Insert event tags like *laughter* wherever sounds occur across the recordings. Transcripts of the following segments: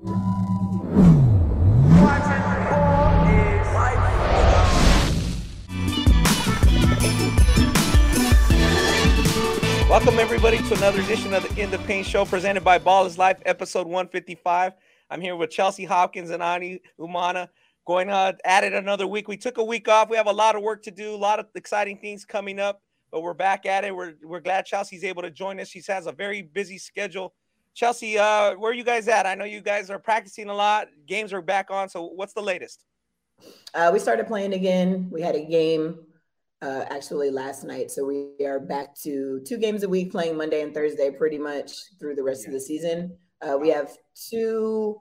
Welcome everybody to another edition of the In the Paint Show presented by Ball is Life, episode 155. I'm here with Chelsea Hopkins and Ani Umana going uh, at it another week. We took a week off. We have a lot of work to do, a lot of exciting things coming up, but we're back at it. We're, we're glad Chelsea's able to join us. She has a very busy schedule. Chelsea, uh, where are you guys at? I know you guys are practicing a lot. Games are back on. So what's the latest? Uh, we started playing again. We had a game uh, actually last night. So we are back to two games a week, playing Monday and Thursday pretty much through the rest of the season. Uh, we have two.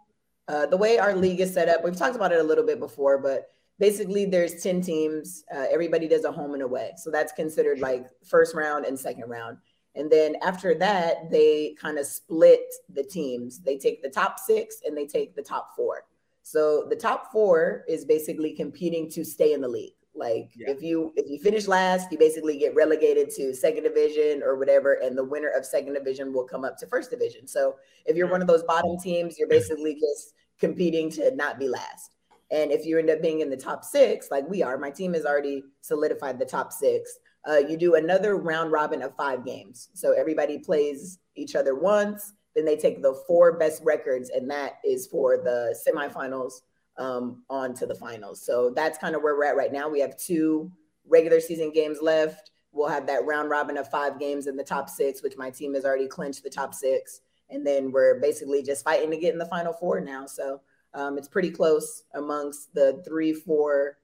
Uh, the way our league is set up, we've talked about it a little bit before, but basically there's 10 teams. Uh, everybody does a home and away. So that's considered like first round and second round. And then after that, they kind of split the teams. They take the top six and they take the top four. So the top four is basically competing to stay in the league. Like yeah. if you if you finish last, you basically get relegated to second division or whatever, and the winner of second division will come up to first division. So if you're one of those bottom teams, you're basically just competing to not be last. And if you end up being in the top six, like we are, my team has already solidified the top six. Uh, you do another round robin of five games. So everybody plays each other once. Then they take the four best records, and that is for the semifinals um, on to the finals. So that's kind of where we're at right now. We have two regular season games left. We'll have that round robin of five games in the top six, which my team has already clinched the top six. And then we're basically just fighting to get in the final four now. So um, it's pretty close amongst the three, four,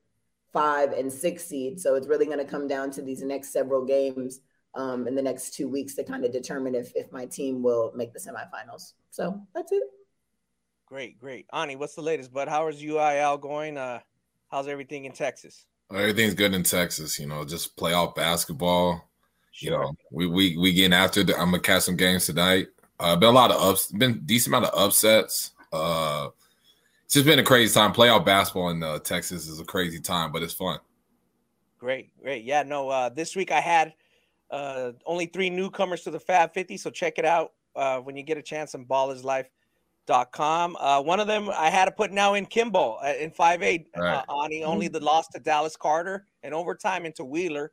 five, and six seed. So it's really going to come down to these next several games um, in the next two weeks to kind of determine if, if my team will make the semifinals. So that's it. Great, great. Ani, what's the latest, But How is UIL going? Uh, how's everything in Texas? Everything's good in Texas. You know, just playoff basketball. Sure. You know, we we we getting after. The, I'm gonna catch some games tonight. Uh, been a lot of ups. Been decent amount of upsets. Uh, it's just been a crazy time. Playoff basketball in uh, Texas is a crazy time, but it's fun. Great, great. Yeah, no. Uh, this week I had uh, only three newcomers to the Fab 50, so check it out uh, when you get a chance on Ball is Life dot com. Uh, one of them I had to put now in Kimball uh, in five eight. Uh, right. Ani only the loss to Dallas Carter and overtime into Wheeler.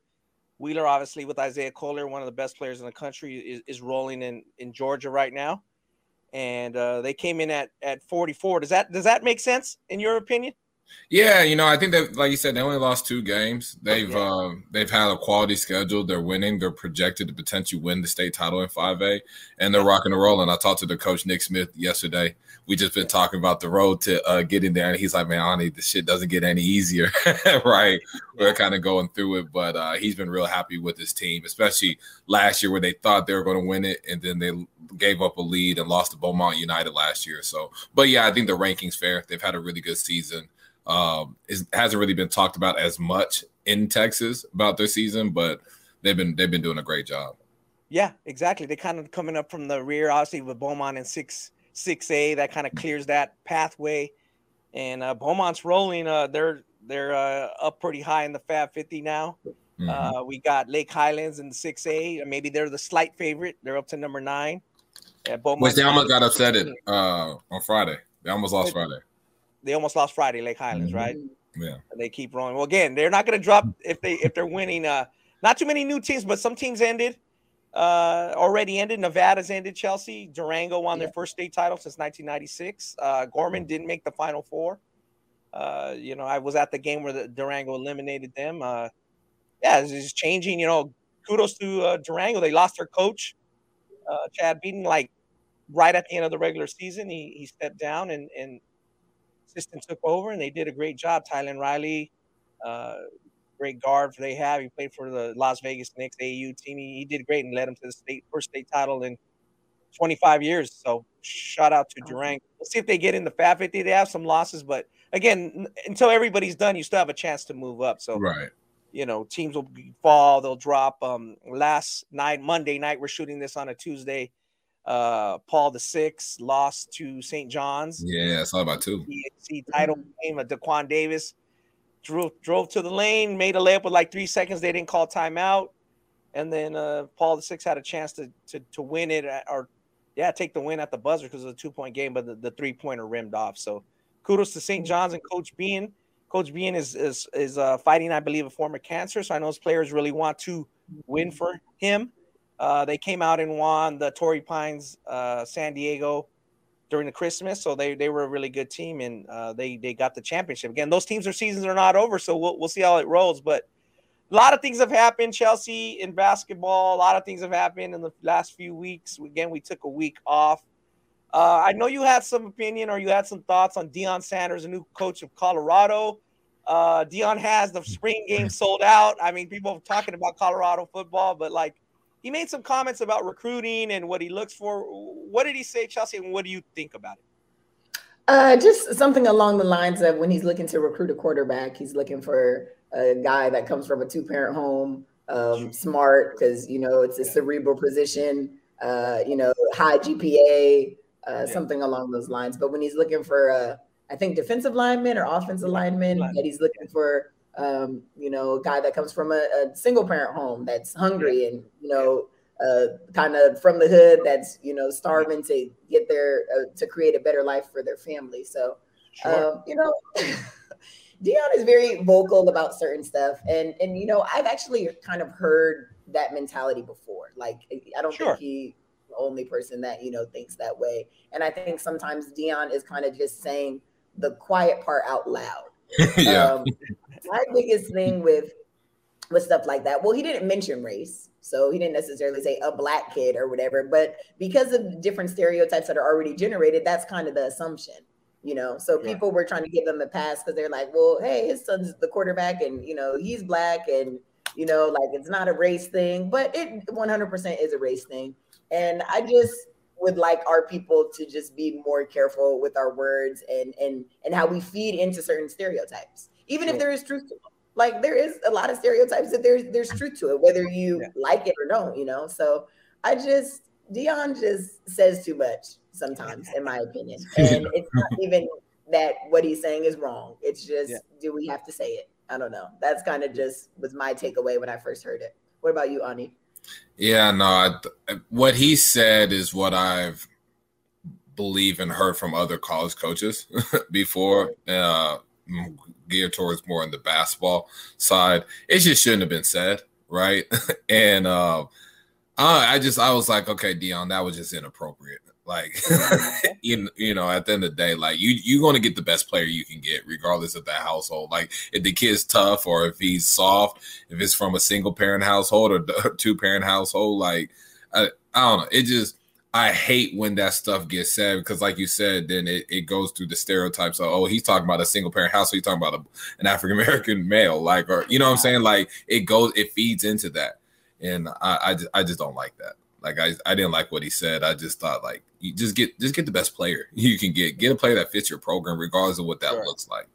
Wheeler, obviously, with Isaiah Collier, one of the best players in the country, is, is rolling in, in Georgia right now, and uh, they came in at at 44. Does that does that make sense in your opinion? Yeah, you know, I think that, like you said, they only lost two games. They've yeah. uh, they've had a quality schedule. They're winning. They're projected to potentially win the state title in 5A, and they're rocking and rolling. I talked to the coach Nick Smith yesterday. We just been talking about the road to uh, getting there, and he's like, "Man, Ani, the shit doesn't get any easier." *laughs* right? We're kind of going through it, but uh, he's been real happy with his team, especially last year where they thought they were going to win it, and then they gave up a lead and lost to Beaumont United last year. So, but yeah, I think the rankings fair. They've had a really good season um, it hasn't really been talked about as much in Texas about their season, but they've been they've been doing a great job. Yeah, exactly. They kind of coming up from the rear, obviously with Beaumont and six six A. That kind of clears that pathway, and uh, Beaumont's rolling. Uh, they're they're uh, up pretty high in the Fab 50 now. Mm-hmm. Uh, we got Lake Highlands in the 6A. Maybe they're the slight favorite. They're up to number nine. Yeah, Which they almost got upset it uh, on Friday. They almost lost Friday they almost lost Friday, Lake Highlands, mm-hmm. right? Yeah. And they keep rolling. Well, again, they're not going to drop if they if they're winning. Uh, not too many new teams, but some teams ended. Uh, already ended. Nevada's ended. Chelsea, Durango won yeah. their first state title since 1996. Uh, Gorman didn't make the Final Four. Uh, you know, I was at the game where the Durango eliminated them. Uh, yeah, it's just changing. You know, kudos to uh, Durango. They lost their coach, uh, Chad Beaton, like right at the end of the regular season. He he stepped down and and assistant took over, and they did a great job. Tylen Riley, uh, great guard they have. He played for the Las Vegas Knicks AU team. He, he did great and led them to the state first state title in 25 years. So shout out to Durango. We'll see if they get in the Fab 50. They have some losses, but again, until everybody's done, you still have a chance to move up. So right. You know, teams will fall, they'll drop. Um, last night, Monday night, we're shooting this on a Tuesday uh Paul the Sixth lost to St. John's. Yeah, I saw about two. See title game of Daquan Davis drove drove to the lane, made a layup with like three seconds. They didn't call timeout, and then uh Paul the Sixth had a chance to to to win it uh, or yeah, take the win at the buzzer because of a two point game, but the, the three pointer rimmed off. So kudos to St. John's and Coach Behan. Coach Behan is is is uh, fighting, I believe, a form of cancer. So I know his players really want to win for him. Uh, they came out and won the Torrey Pines uh, San Diego during the Christmas, so they they were a really good team and uh, they they got the championship. Again, those teams' their seasons are not over, so we'll we'll see how it rolls. But a lot of things have happened. Chelsea in basketball, a lot of things have happened in the last few weeks. Again, we took a week off. Uh, I know you had some opinion or you had some thoughts on Deion Sanders, a new coach of Colorado. Uh, Deion has the spring game *clears throat* sold out. I mean, people are talking about Colorado football, but like he made some comments about recruiting and what he looks for. What did he say, Chelsea, and what do you think about it? Uh, just something along the lines of when he's looking to recruit a quarterback, he's looking for a guy that comes from a two parent home, um, smart because you know it's a cerebral position, uh, you know, high GPA, uh, something along those lines. But when he's looking for a, I think defensive lineman or offensive lineman, that he's looking for, um, you know, a guy that comes from a, a single parent home that's hungry and you know. Uh, kind of from the hood that's you know starving to get their uh, to create a better life for their family so sure. um, you know *laughs* Deion is very vocal about certain stuff, and and you know I've actually kind of heard that mentality before. Like I don't sure. think he the only person that you know thinks that way, and I think sometimes Deion is kind of just saying the quiet part out loud. *laughs* yeah. Um, my biggest thing with with stuff like that. Well, he didn't mention race, so he didn't necessarily say a black kid or whatever. But because of different stereotypes that are already generated, that's kind of the assumption you know so people were trying to give them a pass because they're like well hey his son's the quarterback and you know he's black and you know like it's not a race thing but it 100% is a race thing and i just would like our people to just be more careful with our words and and and how we feed into certain stereotypes even sure. if there is truth to them like there is a lot of stereotypes that there's there's truth to it whether you yeah. like it or don't you know so i just Deion just says too much sometimes, in my opinion. *laughs* And it's not even that what he's saying is wrong. It's just, yeah. do we have to say it? I don't know. That's kind of just was my takeaway when I first heard it. What about you, Ani? Yeah, no. I, what he said is what I've believe and heard from other college coaches *laughs* before, uh, geared towards more on the basketball side. It just shouldn't have been said, right? *laughs* and uh, I, I just I was like, okay, Deion, that was just inappropriate. Like, *laughs* you, you know, at the end of the day, like you you're to get the best player you can get, regardless of the household. Like, if the kid's tough or if he's soft, if it's from a single parent household or *laughs* two parent household, like I, I don't know. It just I hate when that stuff gets said because, like you said, then it, it goes through the stereotypes of, oh, he's talking about a single parent household, he's talking about a, an African American *laughs* male, like, or you know what I'm saying? Like, it goes, it feeds into that and I, I just, I just don't like that. Like I, I didn't like what he said. I just thought like you just get just get the best player *laughs* you can get. Get a player that fits your program, regardless of what that sure. looks like.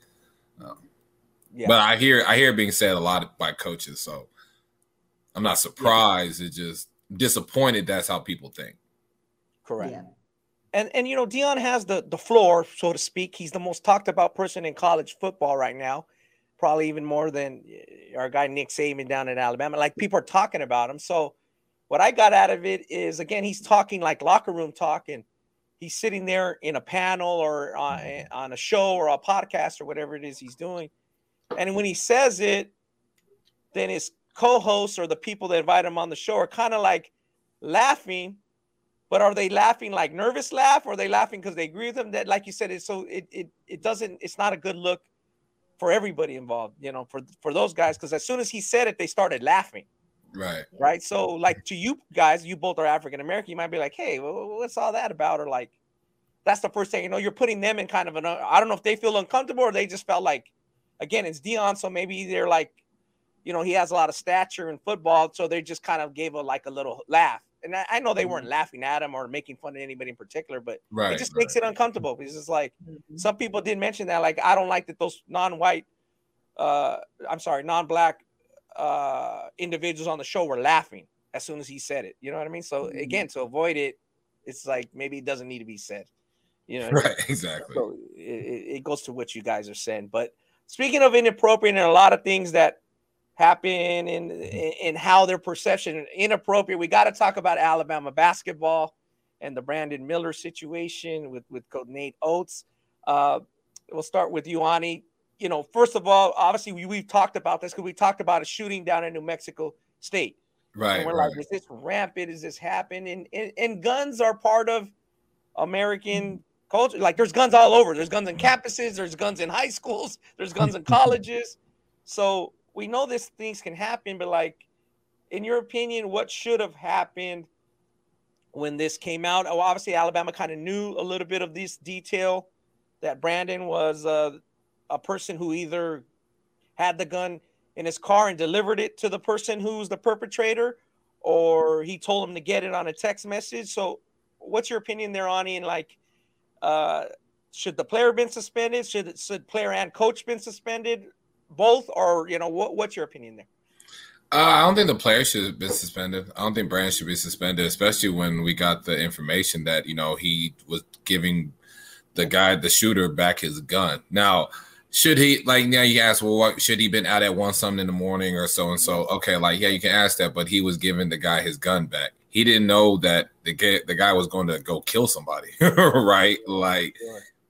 Um, yeah. But I hear I hear being said a lot by coaches, so I'm not surprised. Yeah. It's just disappointed. That's how people think. Correct. Yeah. And and you know Deion has the the floor, so to speak. He's the most talked about person in college football right now probably even more than eh, our guy Nick Saban down in Alabama. Like people are talking about him. So what I got out of it is again, he's talking like locker room talk, and he's sitting there in a panel or on, eh, on a show or a podcast or whatever it is he's doing. And when he says it, then his co-hosts or the people that invite him on the show are kind of like laughing but are they laughing like nervous laugh or are they laughing because they agree with him that like you said it's so it, it it doesn't it's not a good look for everybody involved, you know, for for those guys, because as soon as he said it, they started laughing. Right. Right. So, like to you guys, you both are African American. You might be like, "Hey, what's all that about?" Or like, that's the first thing you know. You're putting them in kind of an. I don't know if they feel uncomfortable or they just felt like, again, it's Deion so maybe they're like, you know, he has a lot of stature in football, so they just kind of gave a like a little laugh and I, I, know they weren't mm-hmm. laughing at him or making fun of anybody in particular, but right, it just right. makes it uncomfortable because it's like mm-hmm. some people didn't mention that. Like, I don't like that those non-white, uh, I'm sorry, non-black uh, individuals on the show were laughing as soon as he said it. You know what I mean? So mm-hmm. again, to avoid it, it's like maybe it doesn't need to be said. You know, right? Exactly. So it, it goes to what you guys are saying. But speaking of inappropriate and a lot of things that happen and in how their perception inappropriate. We got to talk about Alabama basketball. and the Brandon Miller situation with with Coach Nate Oats. Uh, we'll start with you, Ani. You know, first of all, obviously we, we've talked about this because we talked about a shooting down in New Mexico State. Right. And we're right. like, is this rampant? Is this happening? And, and, and guns are part of American culture. Like there's guns all over. There's guns in campuses, there's guns in high schools, there's guns in *laughs* colleges. So we know these things can happen, but like, in your opinion, what should have happened when this came out? Oh, obviously Alabama kind of knew a little bit of this detail that Brandon was uh, a person who either had the gun in his car and delivered it to the person who's the perpetrator, or he told him to get it on a text message. So, what's your opinion there, Ani? And like, uh, should the player been suspended? Should should player and coach been suspended? Both, or you know, what, what's your opinion there? Uh, I don't think the player should have been suspended. I don't think Brand should be suspended, especially when we got the information that you know he was giving the guy, the shooter, back his gun. Now, should he like now you ask, well, what should he been out at one something in the morning or so and so? Okay, like yeah, you can ask that, but he was giving the guy his gun back. He didn't know that the guy, the guy was going to go kill somebody, *laughs* right? Like,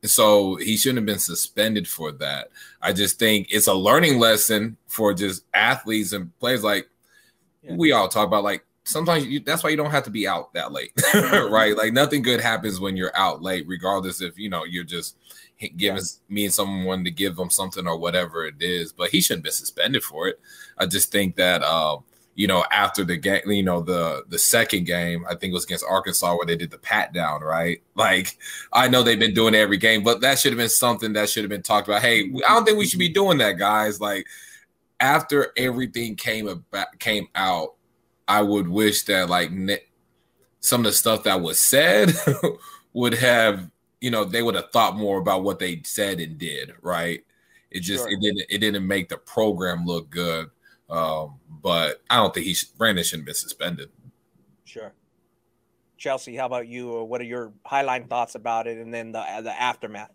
so he shouldn't have been suspended for that. I just think it's a learning lesson for just athletes and players. Like yeah. we all talk about, like sometimes you, that's why you don't have to be out that late, *laughs* right? Like nothing good happens when you're out late, regardless if you know you're just giving yeah. me and someone to give them something or whatever it is. But he shouldn't be suspended for it. I just think that. Uh, you know, after the game, you know, the the second game, I think it was against Arkansas where they did the pat down, right? *laughs* Like, I know they've been doing it every game, but that should have been something that should have been talked about. Hey, I don't think we should be doing that, guys. Like, after everything came about, came out, I would wish that like some of the stuff that was said *laughs* would have, you know, they would have thought more about what they said and did, right? It just sure. it didn't it didn't make the program look good. Um, but I don't think he should, Brandon shouldn't be suspended. Sure. Chelsea, how about you? What are your highline thoughts about it, and then the the aftermath?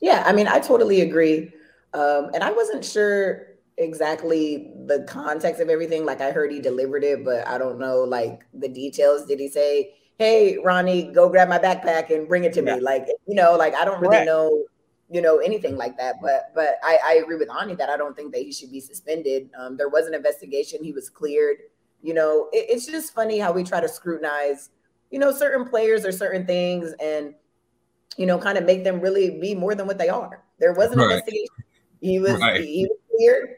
Yeah, I mean, I totally agree, um, and I wasn't sure exactly the context of everything. Like, I heard he delivered it, but I don't know like the details. Did he say, "Hey, Ronnie, go grab my backpack and bring it to yeah. me"? Like, you know, like I don't really Correct. know you know anything like that. But but i i agree with ani that i don't think that he should be suspended. Um, there was an investigation. He was cleared. You know it, it's just funny how we try to scrutinize you know certain players or certain things and you know kind of make them really be more than what they are. There was an right. investigation. He was right. he was cleared.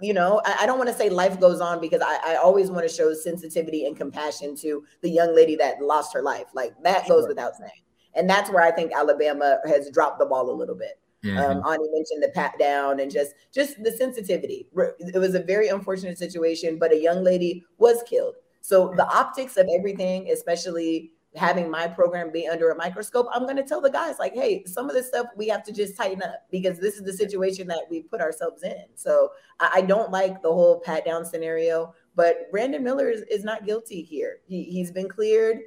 You know i, I don't want to say life goes on because i, I always want to show sensitivity and compassion to the young lady that lost her life. Like that sure. goes without saying and that's where I think Alabama has dropped the ball a little bit. Mm-hmm. Um, Ani mentioned the pat down and just just the sensitivity. It was a very unfortunate situation, but a young lady was killed. So the optics of everything, especially having my program be under a microscope, I'm going to tell the guys like, hey, some of this stuff we have to just tighten up because this is the situation that we put ourselves in. So I, I don't like the whole pat down scenario, but Brandon Miller is, is not guilty here. He, he's been cleared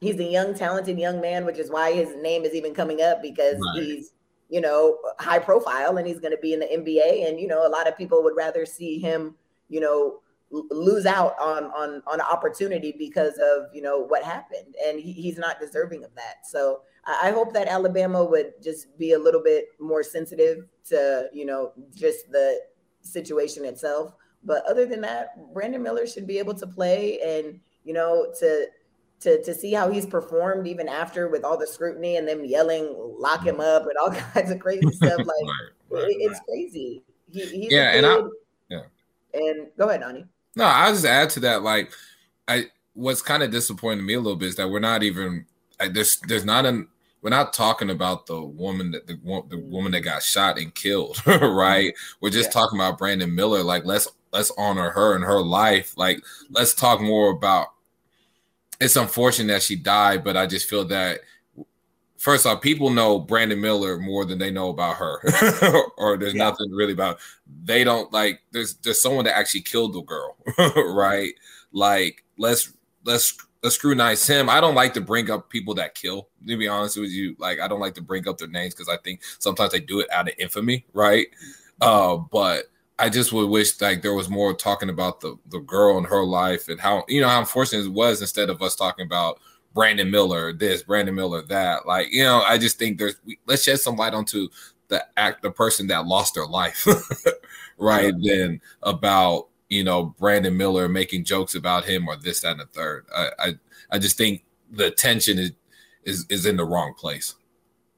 he's a young, talented young man, which is why his name is even coming up because right. he's, you know, high profile and he's going to be in the NBA. And, you know, a lot of people would rather see him, you know, lose out on on on an opportunity because of you know what happened and he, he's not deserving of that so i hope that alabama would just be a little bit more sensitive to you know just the situation itself but other than that brandon miller should be able to play and you know to to to see how he's performed even after with all the scrutiny and them yelling lock him up and all *laughs* kinds of crazy *laughs* stuff like right, right, it, it's right. crazy he, yeah and i yeah and go ahead Ani. no i'll just add to that like i what's kind of disappointing me a little bit is that we're not even like, there's there's not an we're not talking about the woman that the, the mm. woman that got shot and killed *laughs* right mm. we're just yeah. talking about brandon miller like let's let's honor her and her life like let's talk more about it's unfortunate that she died, but I just feel that first off, people know Brandon Miller more than they know about her, *laughs* or there's yeah. nothing really about. They don't like. There's there's someone that actually killed the girl, *laughs* right? Like let's let's let's scrutinize him. I don't like to bring up people that kill. To be honest with you, like I don't like to bring up their names because I think sometimes they do it out of infamy, right? Uh, but I just would wish like there was more talking about the the girl and her life and how you know how unfortunate it was instead of us talking about Brandon Miller this, Brandon Miller that. Like, you know, I just think there's let's shed some light onto the act the person that lost their life, *laughs* right? Yeah. Then about you know Brandon Miller making jokes about him or this, that, and the third. I I, I just think the attention is is is in the wrong place.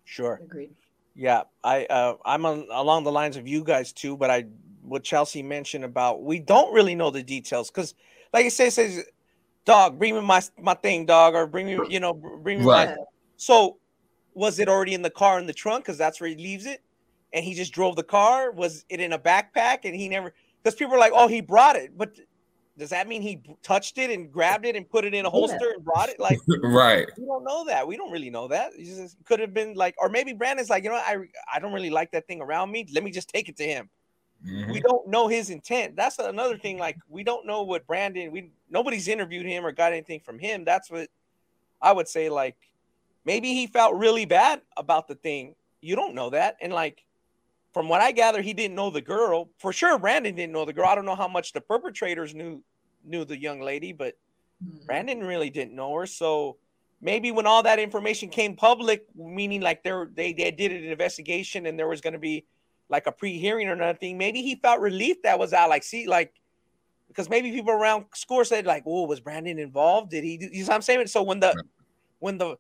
Sure. Agreed. Yeah, I uh, I'm on, along the lines of you guys too, but I what Chelsea mentioned about we don't really know the details because, like I say, says, dog, bring me my my thing, dog, or bring me, you know, bring me right. my. So, was it already in the car in the trunk? Because that's where he leaves it, and he just drove the car. Was it in a backpack and he never? Because people are like, oh, he brought it, but does that mean he touched it and grabbed it and put it in a holster yeah. and brought it? Like, *laughs* right? We don't know that. We don't really know that. It just could have been like, or maybe Brandon's like, you know, I I don't really like that thing around me. Let me just take it to him. Mm-hmm. We don't know his intent. That's another thing. Like, we don't know what Brandon. We nobody's interviewed him or got anything from him. That's what I would say. Like, maybe he felt really bad about the thing. You don't know that, and like from what I gather, he didn't know the girl. For sure, Brandon didn't know the girl. I don't know how much the perpetrators knew knew the young lady, but mm-hmm. Brandon really didn't know her. So maybe when all that information came public, meaning like they they they did an investigation and there was going to be like a pre-hearing or nothing, maybe he felt relief that was out. Like, see, like because maybe people around score said like, "Oh, was Brandon involved? Did he?" Do, you know what I'm saying? So when the when the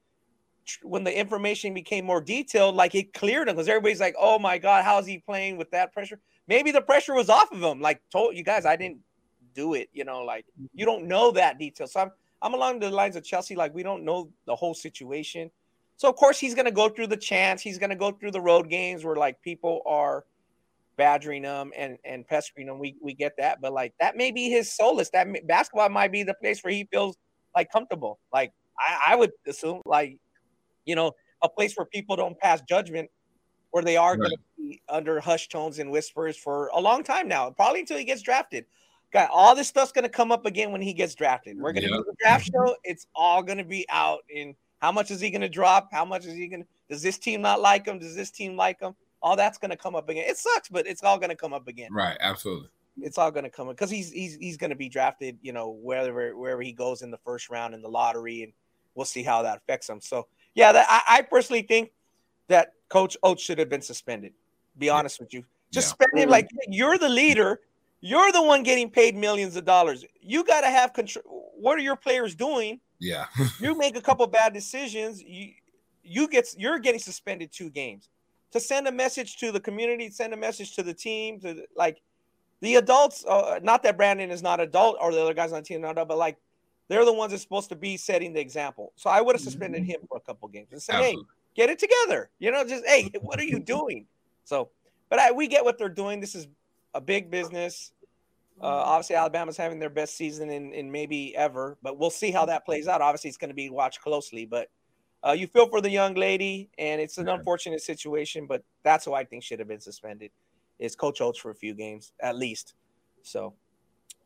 when the information became more detailed, like it cleared him because everybody's like, "Oh my God, how's he playing with that pressure?" Maybe the pressure was off of him. Like, told you guys, I didn't do it. You know, like mm-hmm. you don't know that detail. So I'm I'm along the lines of Chelsea. Like we don't know the whole situation. So of course he's gonna go through the chance. He's gonna go through the road games where like people are badgering him and and pestering him. We we get that, but like that may be his solace. That basketball might be the place where he feels like comfortable. Like I, I would assume like you know, a place where people don't pass judgment, where they are right. going to be under hush tones and whispers for a long time now, probably until he gets drafted. Got all this stuff's going to come up again when he gets drafted. We're going to do the draft show. It's all going to be out in how much is he going to drop? How much is he going to? Does this team not like him? Does this team like him? All that's going to come up again. It sucks, but it's all going to come up again. Right. Absolutely. It's all going to come up because he's he's he's going to be drafted. You know, wherever wherever he goes in the first round in the lottery, and we'll see how that affects him. So yeah, that, I, I, personally think that Coach Oats should have been suspended. Be honest with you, just yeah. spend him like you're the leader. You're the one getting paid millions of dollars. You got to have control. What are your players doing? Yeah, you make a couple bad decisions. You you get you're getting suspended two games to send a message to the community, send a message to the team, to like the adults. Uh, not that Brandon is not adult or the other guys on the team not adult, but like they're the ones that's supposed to be setting the example. So I would have suspended mm-hmm. him for a couple games and said, Absolutely. "Hey, get it together." You know, just hey, what are you doing? So, but I, we get what they're doing. This is a big business. Uh, obviously, Alabama's having their best season in, in maybe ever, but we'll see how that plays out. Obviously, it's going to be watched closely, but uh, you feel for the young lady, and it's an unfortunate situation, but that's who I think should have been suspended. Is Coach Oats for a few games at least. So,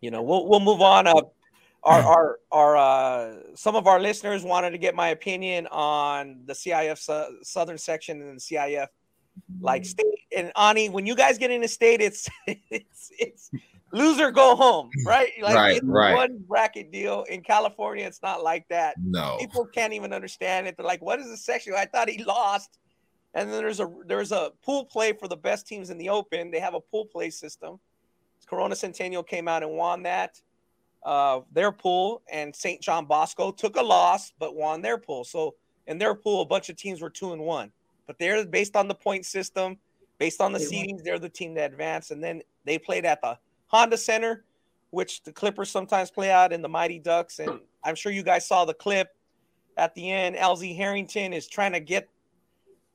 you know, we'll we'll move on. Uh, our *clears throat* our our uh, some of our listeners wanted to get my opinion on the CIF su- southern section and the CIF like mm-hmm. state and Ani. When you guys get in into state, it's *laughs* it's it's loser go home, right? Like right, it's right. one bracket deal. In California, it's not like that. No, people can't even understand it. They're like, "What is the section?" I thought he lost. And then there's a there's a pool play for the best teams in the Open. They have a pool play system. Corona Centennial came out and won that uh, their pool, and St. John Bosco took a loss but won their pool. So in their pool, a bunch of teams were two and one, but they're based on the point system, based on the they seedings. Won. They're the team that advanced, and then they played at the Honda Center, which the Clippers sometimes play out in the Mighty Ducks. And I'm sure you guys saw the clip at the end. Elzie Harrington is trying to get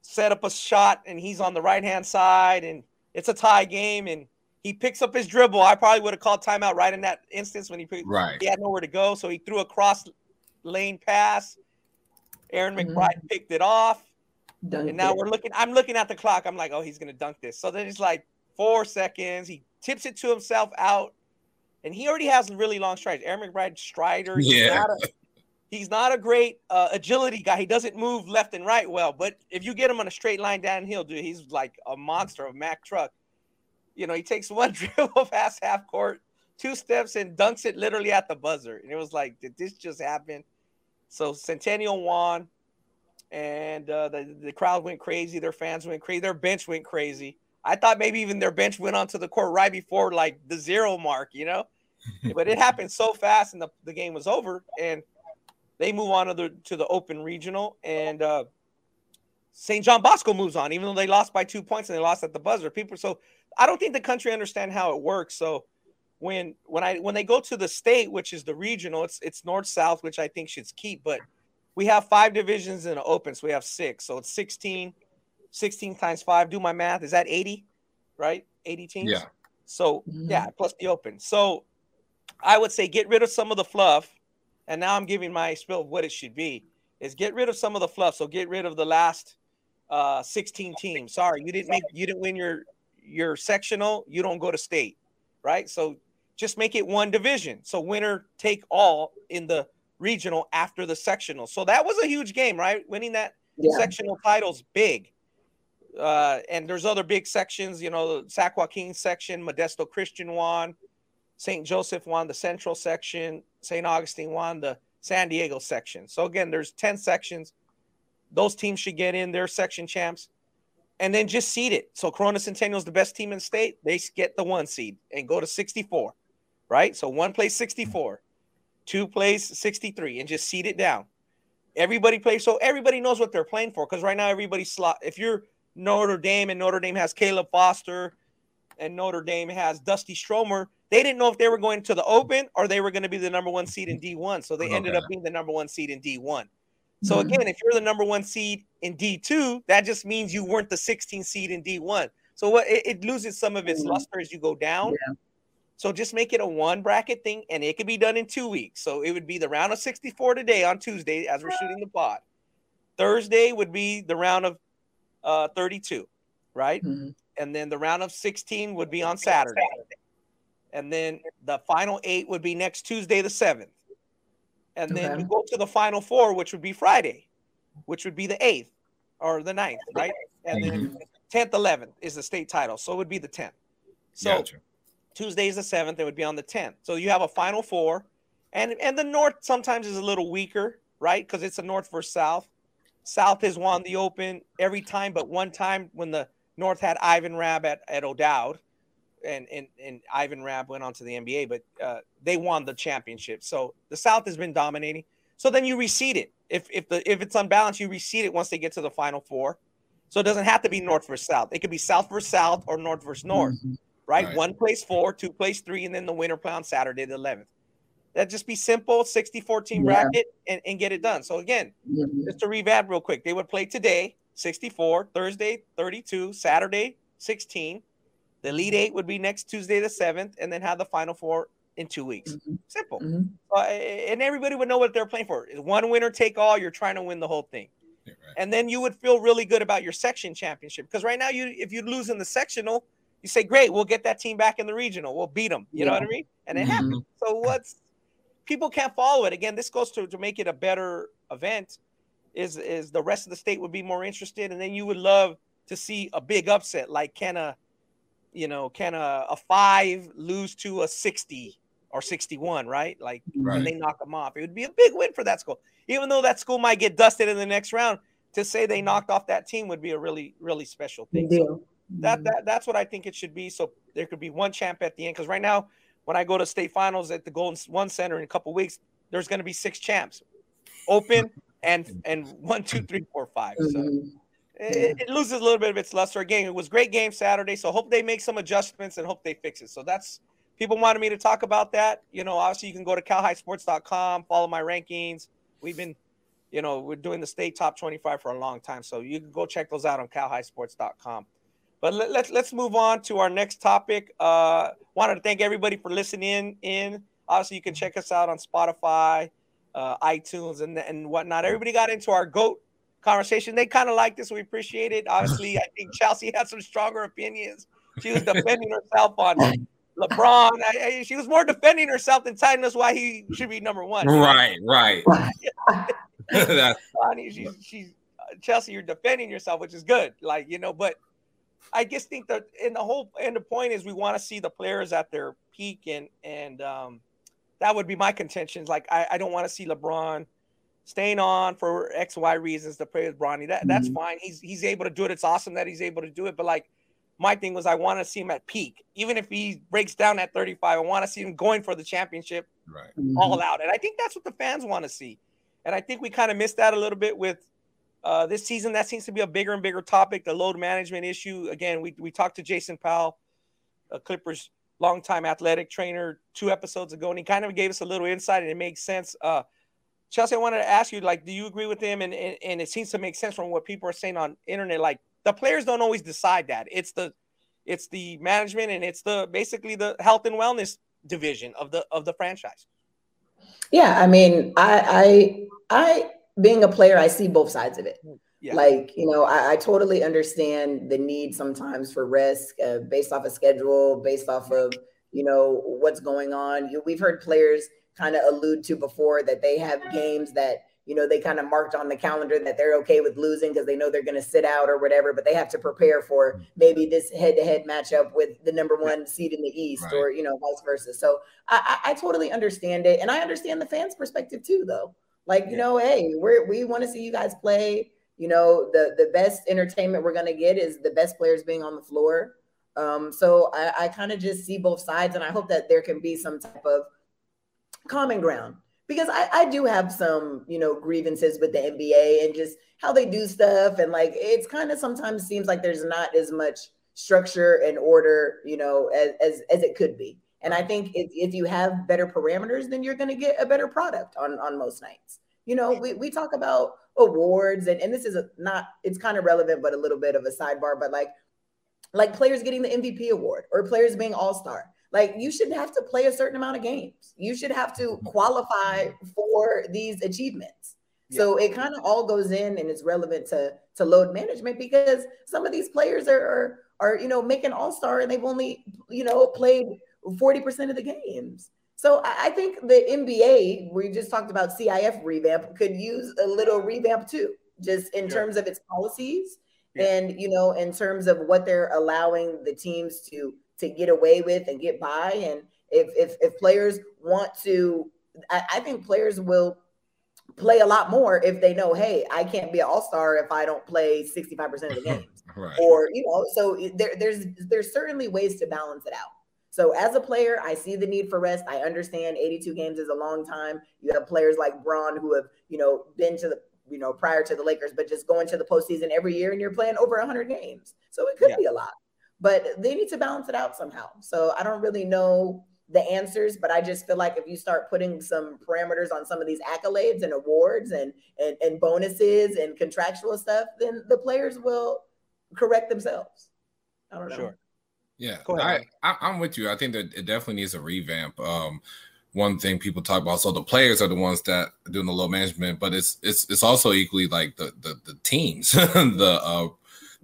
set up a shot, and he's on the right hand side, and it's a tie game, and he picks up his dribble. I probably would have called timeout right in that instance when he picked, right. he had nowhere to go. So he threw a cross lane pass. Aaron mm-hmm. McBride mm-hmm. picked it off. Dunked and now it. we're looking, I'm looking at the clock. I'm like, oh, he's gonna dunk this. So then it's like four seconds. He tips it to himself out. And he already has really long strides. Aaron McBride strider. He's yeah. Not a, he's not a great uh, agility guy. He doesn't move left and right well. But if you get him on a straight line downhill, dude, he's like a monster of Mack truck you know, he takes *laughs* one dribble past half court, two steps, and dunks it literally at the buzzer. And it was like, did this just happen? So Centennial won, and uh, the the crowd went crazy. Their fans went crazy. Their bench went crazy. I thought maybe even their bench went onto the court right before like the zero mark, you know. *laughs* but it happened so fast, and the, the game was over, and they move on to the to the Open Regional, and uh, St. John Bosco moves on, even though they lost by two points and they lost at the buzzer. People, so I don't think the country understand how it works. So when when I when they go to the state, which is the regional, it's it's north south, which I think should keep, but we have five divisions in the open, so we have six, so it's 16, 16 times five. Do my math, is that 80, right? 80 teams. Yeah. So mm-hmm. yeah, plus the open. So I would say get rid of some of the fluff, and now I'm giving my spill of what it should be. Is get rid of some of the fluff. So get rid of the last uh, 16 teams. Sorry, you didn't make you didn't win your your sectional. You don't go to state, right? So just make it one division. So winner take all in the regional after the sectional. So that was a huge game, right? Winning that yeah. sectional title's big. Uh, and there's other big sections, you know, Sac Joaquin section, Modesto Christian won, St. Joseph won the central section, St. Augustine won the San Diego section. So again, there's 10 sections. Those teams should get in their section champs and then just seed it. So Corona Centennial is the best team in the state. They get the one seed and go to 64, right? So one plays 64, two plays 63, and just seed it down. Everybody plays so everybody knows what they're playing for because right now everybody's slot. If you're Notre Dame and Notre Dame has Caleb Foster and Notre Dame has Dusty Stromer, they didn't know if they were going to the Open or they were going to be the number one seed in D1. So they okay. ended up being the number one seed in D1. So mm-hmm. again, if you're the number one seed in D2, that just means you weren't the 16th seed in D1. So what it, it loses some of its mm-hmm. luster as you go down. Yeah. So just make it a one bracket thing, and it could be done in two weeks. So it would be the round of 64 today on Tuesday as we're shooting the pod. Thursday would be the round of uh, 32, right? Mm-hmm. And then the round of 16 would be on Saturday. And then the final eight would be next Tuesday, the 7th and then okay. you go to the final four, which would be Friday, which would be the eighth or the ninth, right? And then mm-hmm. tenth, eleventh is the state title, so it would be the tenth. So gotcha. Tuesday is the seventh; it would be on the tenth. So you have a final four, and and the North sometimes is a little weaker, right? Because it's a North versus South. South has won the Open every time, but one time when the North had Ivan Rabb at, at O'Dowd, and, and, and Ivan Rabb went on to the NBA, but uh, they won the championship. So the South has been dominating. So then you reseed it. If if the if it's unbalanced, you reseed it once they get to the final four. So it doesn't have to be North versus South. It could be South versus South or North versus North, mm-hmm. right? right? One place four, two place three, and then the winner play on Saturday the 11th. That just be simple, 64 team yeah. bracket and, and get it done. So again, mm-hmm. just to revamp real quick, they would play today, 64, Thursday, 32, Saturday, 16, the Elite Eight would be next Tuesday, the 7th, and then have the Final Four in two weeks. Mm-hmm. Simple. Mm-hmm. Uh, and everybody would know what they're playing for. It's one winner take all. You're trying to win the whole thing. right. And then you would feel really good about your section championship because right now, you if you lose in the sectional, you say, "Great, we'll get that team back in the regional. We'll beat them." You yeah. know what I mean? And it mm-hmm. happens. So what's people can't follow it. Again, this goes to to make it a better event. Is is the rest of the state would be more interested, and then you would love to see a big upset like can a you know, can a, a five lose to a 60 or 61, right? Like right. when they knock them off, it would be a big win for that school. Even though that school might get dusted in the next round, to say they knocked off that team would be a really, really special thing. So that, mm-hmm. that that's what I think it should be. So there could be one champ at the end. Because right now, when I go to state finals at the Golden One Center in a couple weeks, there's going to be six champs, open and and one, two, three, four, five. So mm-hmm it, it, loses a little bit of its luster. Again, it was great game Saturday, so hope they make some adjustments and hope they fix it. So that's people wanted me to talk about that. You know, obviously you can go to calhighsports.com, follow my rankings. We've been, you know, we're doing the state top 25 for a long time, so you can go check those out on calhighsports.com. But let, us let's, let's move on to our next topic. Uh, wanted to thank everybody for listening in. Obviously, you can check us out on Spotify, uh, iTunes, and and whatnot. Everybody got into our goat conversation. They kind of like this. We appreciate it. Obviously, I think *laughs* Chelsea had some stronger opinions. She was defending herself on *laughs* LeBron. I, I, she was more defending herself than telling us why he should be number one. Right, right. *laughs* Bonnie, she's, she's uh, Chelsea. You're defending yourself, which is good. Like you know, but I just think that in the whole and the point is we want to see the players at their peak and and um, that would be my contentions. Like I, I don't want to see LeBron staying on for X, Y reasons to play with Bronny. That that's mm-hmm. fine. He's he's able to do it. It's awesome that he's able to do it. But like my thing was I want to see him at peak. Even if he breaks down at 35, I want to see him going for the championship right. all mm-hmm. out. And I think that's what the fans want to see. And I think we kind of missed that a little bit with uh, this season. That seems to be a bigger and bigger topic, the load management issue. Again, we, we talked to Jason Powell, a Clippers longtime athletic trainer, two episodes ago, and he kind of gave us a little insight and it makes sense. Uh, Chelsea, I wanted to ask you, like, do you agree with him? And, and, and it seems to make sense from what people are saying on internet. Like, the players don't always decide that. It's the it's the management and it's the basically the health and wellness division of the of the franchise. Yeah, I mean, I I I being a player, I see both sides of it. Yeah. Like, you know, I, I, totally understand the need sometimes for risk uh, based off a schedule, based off of, you know, what's going on. You, we've heard players kind of allude to before that they have games that you know, they kind of marked on the calendar that they're okay with losing because they know they're going to sit out or whatever, but they have to prepare for mm-hmm. maybe this head to head matchup with the number one seed in the East right. or, you know, vice versa. So I, I, I, totally understand it. And I understand the fans' perspective too, though. Like, you yeah. know, hey, we're, we want to see you guys play. You know, the, the best entertainment we're going to get is the best players being on the floor. Um, so I, I kind of just see both sides, and I hope that there can be some type of common ground because I, I do have some, you know, grievances with the NBA and just how they do stuff. And like, it's kind of sometimes seems like there's not as much structure and order, you know, as, as, as it could be. And I think if, if you have better parameters, then you're going to get a better product on, on most nights. You know, we, we talk about awards and, and this is a, not, it's kind of relevant, but a little bit of a sidebar, but like, like players getting the MVP award or players being all-star like you shouldn't have to play a certain amount of games. You should have to mm-hmm. qualify for these achievements. Yeah. So it kind of all goes in and it's relevant to to load management because some of these players are are, are you know making all star and they've only you know played 40% of the games. So I think the NBA, we just talked about CIF revamp, could use a little revamp too, just in terms of its policies yeah. and you know in terms of what they're allowing the teams to to get away with and get by. And if if, if players want to, I, I think players will play a lot more if they know, hey, I can't be an all star if I don't play 65% of the *laughs* games. right. Or, you know, so there, there's there's certainly ways to balance it out. So as a player, I see the need for rest. I understand 82 games is a long time. You have players like Bron who have, you know, been to the, you know, prior to the Lakers, but just going to the postseason every year and you're playing over 100 games. So it could yeah. be a lot but they need to balance it out somehow. So I don't really know the answers, but I just feel like if you start putting some parameters on some of these accolades and awards and and, and bonuses and contractual stuff, then the players will correct themselves. I don't know. Sure. Yeah, I, I am with you. I think that it definitely needs a revamp. Um, one thing people talk about. So the players are the ones that are doing the load management, but it's it's it's also equally like the the, the teams, *laughs* the uh,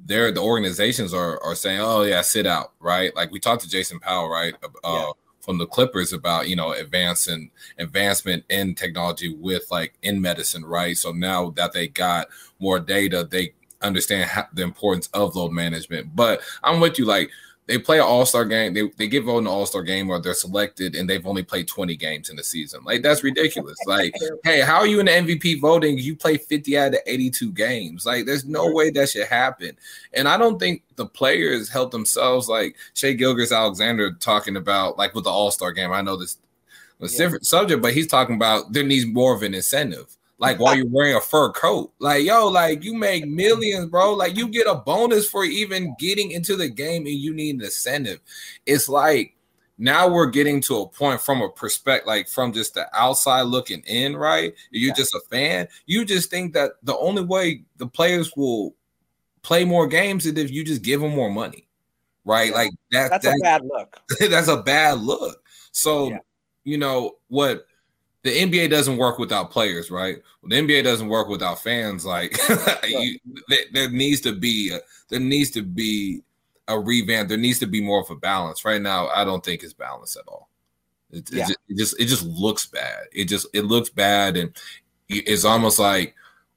they're the organizations are are saying, oh yeah, sit out, right? Like we talked to Jason Powell, right, uh, yeah. from the Clippers about you know advancing advancement in technology with like in medicine, right? So now that they got more data, they understand how, the importance of load management. But I'm with you, like they play an all-star game. They, they get voted in an all-star game or they're selected and they've only played 20 games in the season. Like that's ridiculous. like, hey, how are you in the MVP voting? You play 50 out of 82 games. Like, there's no way that should happen. And I don't think the players help themselves. Like Shai Gilgeous-Alexander talking about like with the all-star game. I know this was yeah. different subject, but he's talking about there needs more of an incentive like while you're wearing a fur coat. Like, yo, like you make millions, bro. Like you get a bonus for even getting into the game and you need an incentive. It's like now we're getting to a point from a perspective, like from just the outside looking in, right? You're yeah. just a fan. You just think that the only way the players will play more games is if you just give them more money, right? Yeah. Like that, that's, that's a bad look. *laughs* that's a bad look. So, yeah. you know what? The NBA doesn't work without players, right? Well, the NBA doesn't work without fans. Like *laughs* you, there, there, needs to be a, there needs to be a revamp. There needs to be more of a balance. Right now, I don't think it's balanced at all. It, yeah. it, just, it just it just looks bad. It just it looks bad, and it's almost like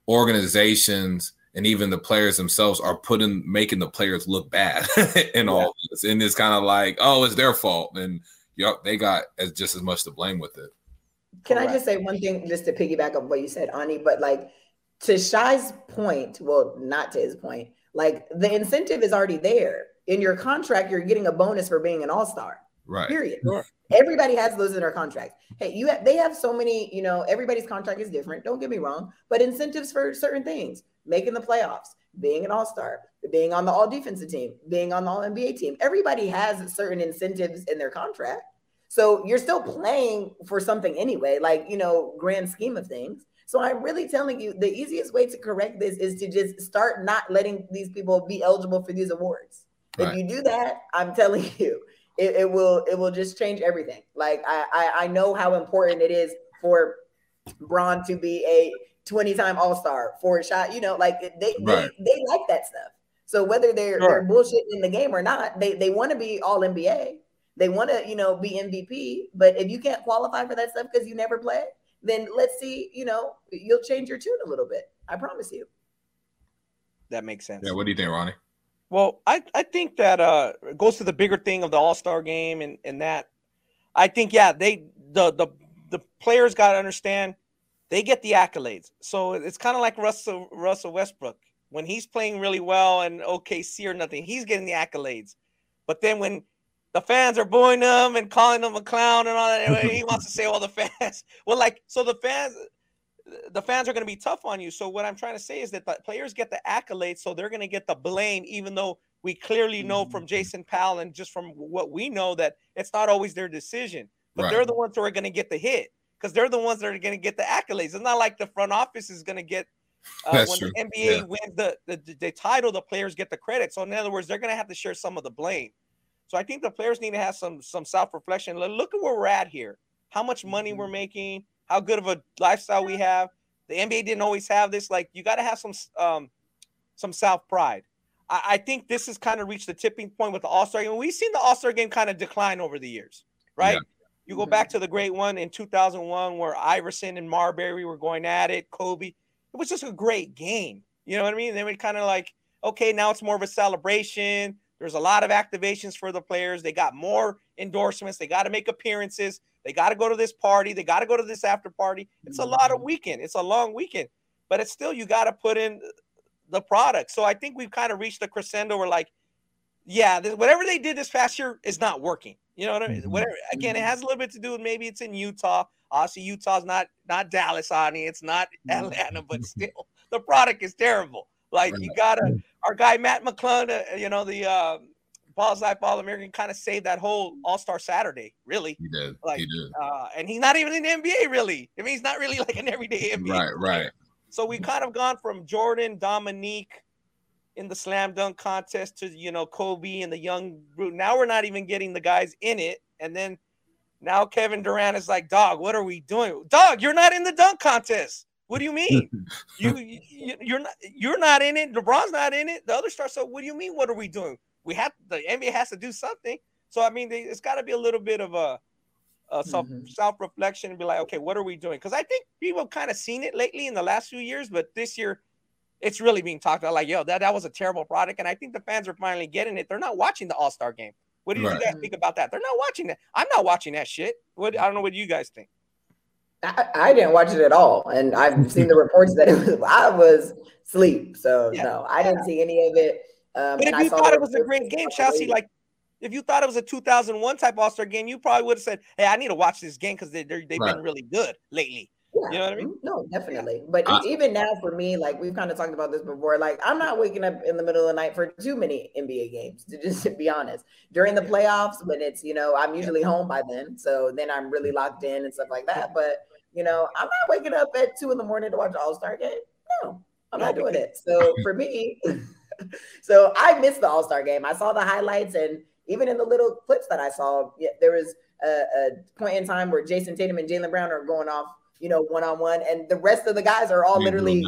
organizations and even the players themselves are putting making the players look bad *laughs* in yeah. all this. And it's kind of like, oh, it's their fault, and yep, they got as just as much to blame with it. Can Correct. I just say one thing just to piggyback up what you said, Ani? But like to Shai's point, well, not to his point, like the incentive is already there. In your contract, you're getting a bonus for being an all-star. Right. Period. Sure. Everybody has those in their contract. Hey, you have, they have so many, you know, everybody's contract is different. Don't get me wrong, but incentives for certain things, making the playoffs, being an all-star, being on the all defensive team, being on the all NBA team. Everybody has certain incentives in their contract. So you're still playing for something anyway, like, you know, grand scheme of things. So I'm really telling you the easiest way to correct this is to just start not letting these people be eligible for these awards. Right. If you do that, I'm telling *laughs* you, it, it, will it will just change everything. Like I, I I know how important it is for Bron to be a 20 time All Star for a shot. You know, like they, right. they they like that stuff. So whether they're sure. they're bullshit in the game or not, they they want to be All NBA. They want to you know be MVP. But if you can't qualify for that stuff because you never play, then let's see. You know, you'll change your tune a little bit. I promise you. That makes sense. Yeah. What do you think, Ronnie? Well, I, I think that uh goes to the bigger thing of the All Star game and and that I think yeah they the the the players got to understand they get the accolades. So it's kind of like Russell Russell Westbrook when he's playing really well and OKC or nothing, he's getting the accolades. But then when the fans are booing him and calling him a clown and all that, he wants to *laughs* say all the fans. *laughs* Well, like so the fans the fans are going to be tough on you. So what I'm trying to say is that the players get the accolades, so they're going to get the blame, even though we clearly know from mm-hmm. Jason Powell and just from what we know that it's not always their decision. But right. they're the ones who are going to get the hit because they're the ones that are going to get the accolades. It's not like the front office is going to get uh, when true. the NBA yeah. wins the, the the title, the players get the credit. So in other words, they're going to have to share some of the blame. So I think the players need to have some some self reflection. Look at where we're at here. How much money we're mm-hmm. making how good of a lifestyle we have. The NBA didn't always have this. Like you got to have some um, some self pride. I, I, think this has kind of reached the tipping point with the All Star game. We've seen the All Star game kind of decline over the years, right? Yeah. You go back to the great one in 2001 where Iverson and Marbury were going at it. Kobe. It was just a great game. You know what I mean? They were kind of like, okay, now it's more of a celebration. There's a lot of activations for the players. They got more endorsements. They got to make appearances. They got to go to this party. They got to go to this after party. It's a lot of mm-hmm. weekend. It's a long weekend, but it's still you got to put in the product. So I think we've kind of reached the crescendo where like, yeah, this, whatever they did this past year is not working. You know what I mean? Mm-hmm. Whatever. Again, it mm-hmm. has a little bit to do with maybe it's in Utah. Obviously, Utah's not not Dallas, on It's not Atlanta, but still, the product is terrible. Like you gotta. Our guy Mac McClung, uh, you know the. Um, Ballislife All American kind of saved that whole All Star Saturday, really. He did. Like, he did. Uh, and he's not even in the NBA, really. I mean, he's not really like an everyday NBA. Right, player. right. So we kind of gone from Jordan, Dominique in the slam dunk contest to you know Kobe and the young group. Now we're not even getting the guys in it, and then now Kevin Durant is like, "Dog, what are we doing? Dog, you're not in the dunk contest." What do you *laughs* mean? you, you you're not you're not in it. LeBron's not in it. The other stars. So what do you mean? What are we doing? we have the NBA has to do something. So I mean, they, it's got to be a little bit of a, a self mm-hmm. self reflection and be like, okay, what are we doing? Because I think people kind of seen it lately in the last few years, but this year, it's really being talked about. Like, yo, that that was a terrible product, and I think the fans are finally getting it. They're not watching the All Star game. What do you right. guys think about that? They're not watching that. I'm not watching that shit. What I don't know what you guys think. I, I didn't watch it at all, and I've *laughs* seen the reports that it was, I was asleep. So yeah. no, I didn't see any of it. Um, but if you thought it was a great game, Chelsea, like if you thought it was a 2001 type All Star game, you probably would have said, "Hey, I need to watch this game because they they've right. been really good lately." Yeah. You know what I mean? No, definitely. But uh, even now, for me, like we've kind of talked about this before, like I'm not waking up in the middle of the night for too many NBA games. To just to *laughs* be honest, during the playoffs, when it's you know I'm usually home by then, so then I'm really locked in and stuff like that. But you know, I'm not waking up at two in the morning to watch All Star game. No, I'm not doing it. So *laughs* for me. *laughs* so I missed the All Star game. I saw the highlights, and even in the little clips that I saw, there was a, a point in time where Jayson Tatum and Jaylen Brown are going off, you know, one on one, and the rest of the guys are all we literally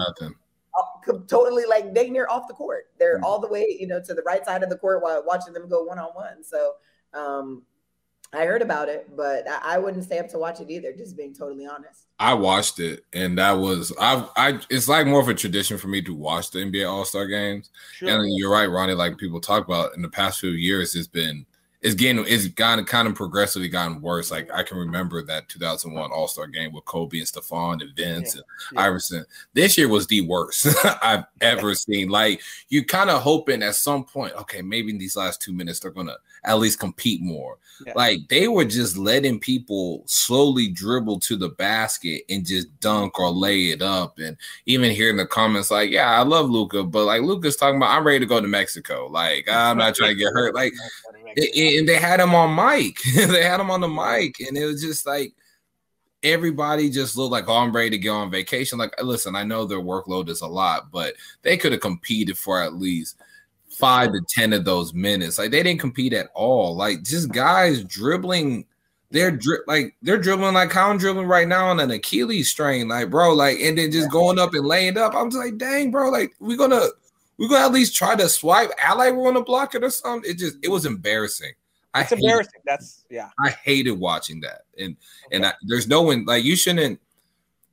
totally like they near off the court. They're mm-hmm. all the way, you know, to the right side of the court while watching them go one on one. So um, I heard about it, but I, I wouldn't stay up to watch it either. Just being totally honest. I watched it, and that was I. I it's like more of a tradition for me to watch the NBA All Star games. Sure. And you're right, Ronnie. Like people talk about in the past few years, it's been it's getting it's gotten kind of progressively gotten worse. Like I can remember that 2001 All Star game with Kobe and Stephon and Vince yeah. and yeah. Iverson. This year was the worst *laughs* I've ever *laughs* seen. Like you kind of hoping at some point, okay, maybe in these last two minutes they're gonna at least compete more. Yeah. Like they were just letting people slowly dribble to the basket and just dunk or lay it up. And even hearing the comments like, "Yeah, I love Luka, but like Luka's talking about, "I'm ready to go to Mexico." Like I'm not trying to get hurt. Like and they had him on mic. *laughs* they had him on the mic, and it was just like everybody just looked like, oh, I'm ready to go on vacation. Like, listen, I know their workload is a lot, but they could have competed for at least five to ten of those minutes. Like, they didn't compete at all. Like, just guys dribbling. They're dri- like they're dribbling like how I'm dribbling right now on an Achilles strain, like bro, like and then just going up and laying up. I'm just like, dang, bro, like we're gonna we're gonna at least try to swipe. Ally we're gonna block it or something. It just it was embarrassing. It's I embarrassing. That's yeah. I hated watching that, and okay. and I, there's no one like you shouldn't.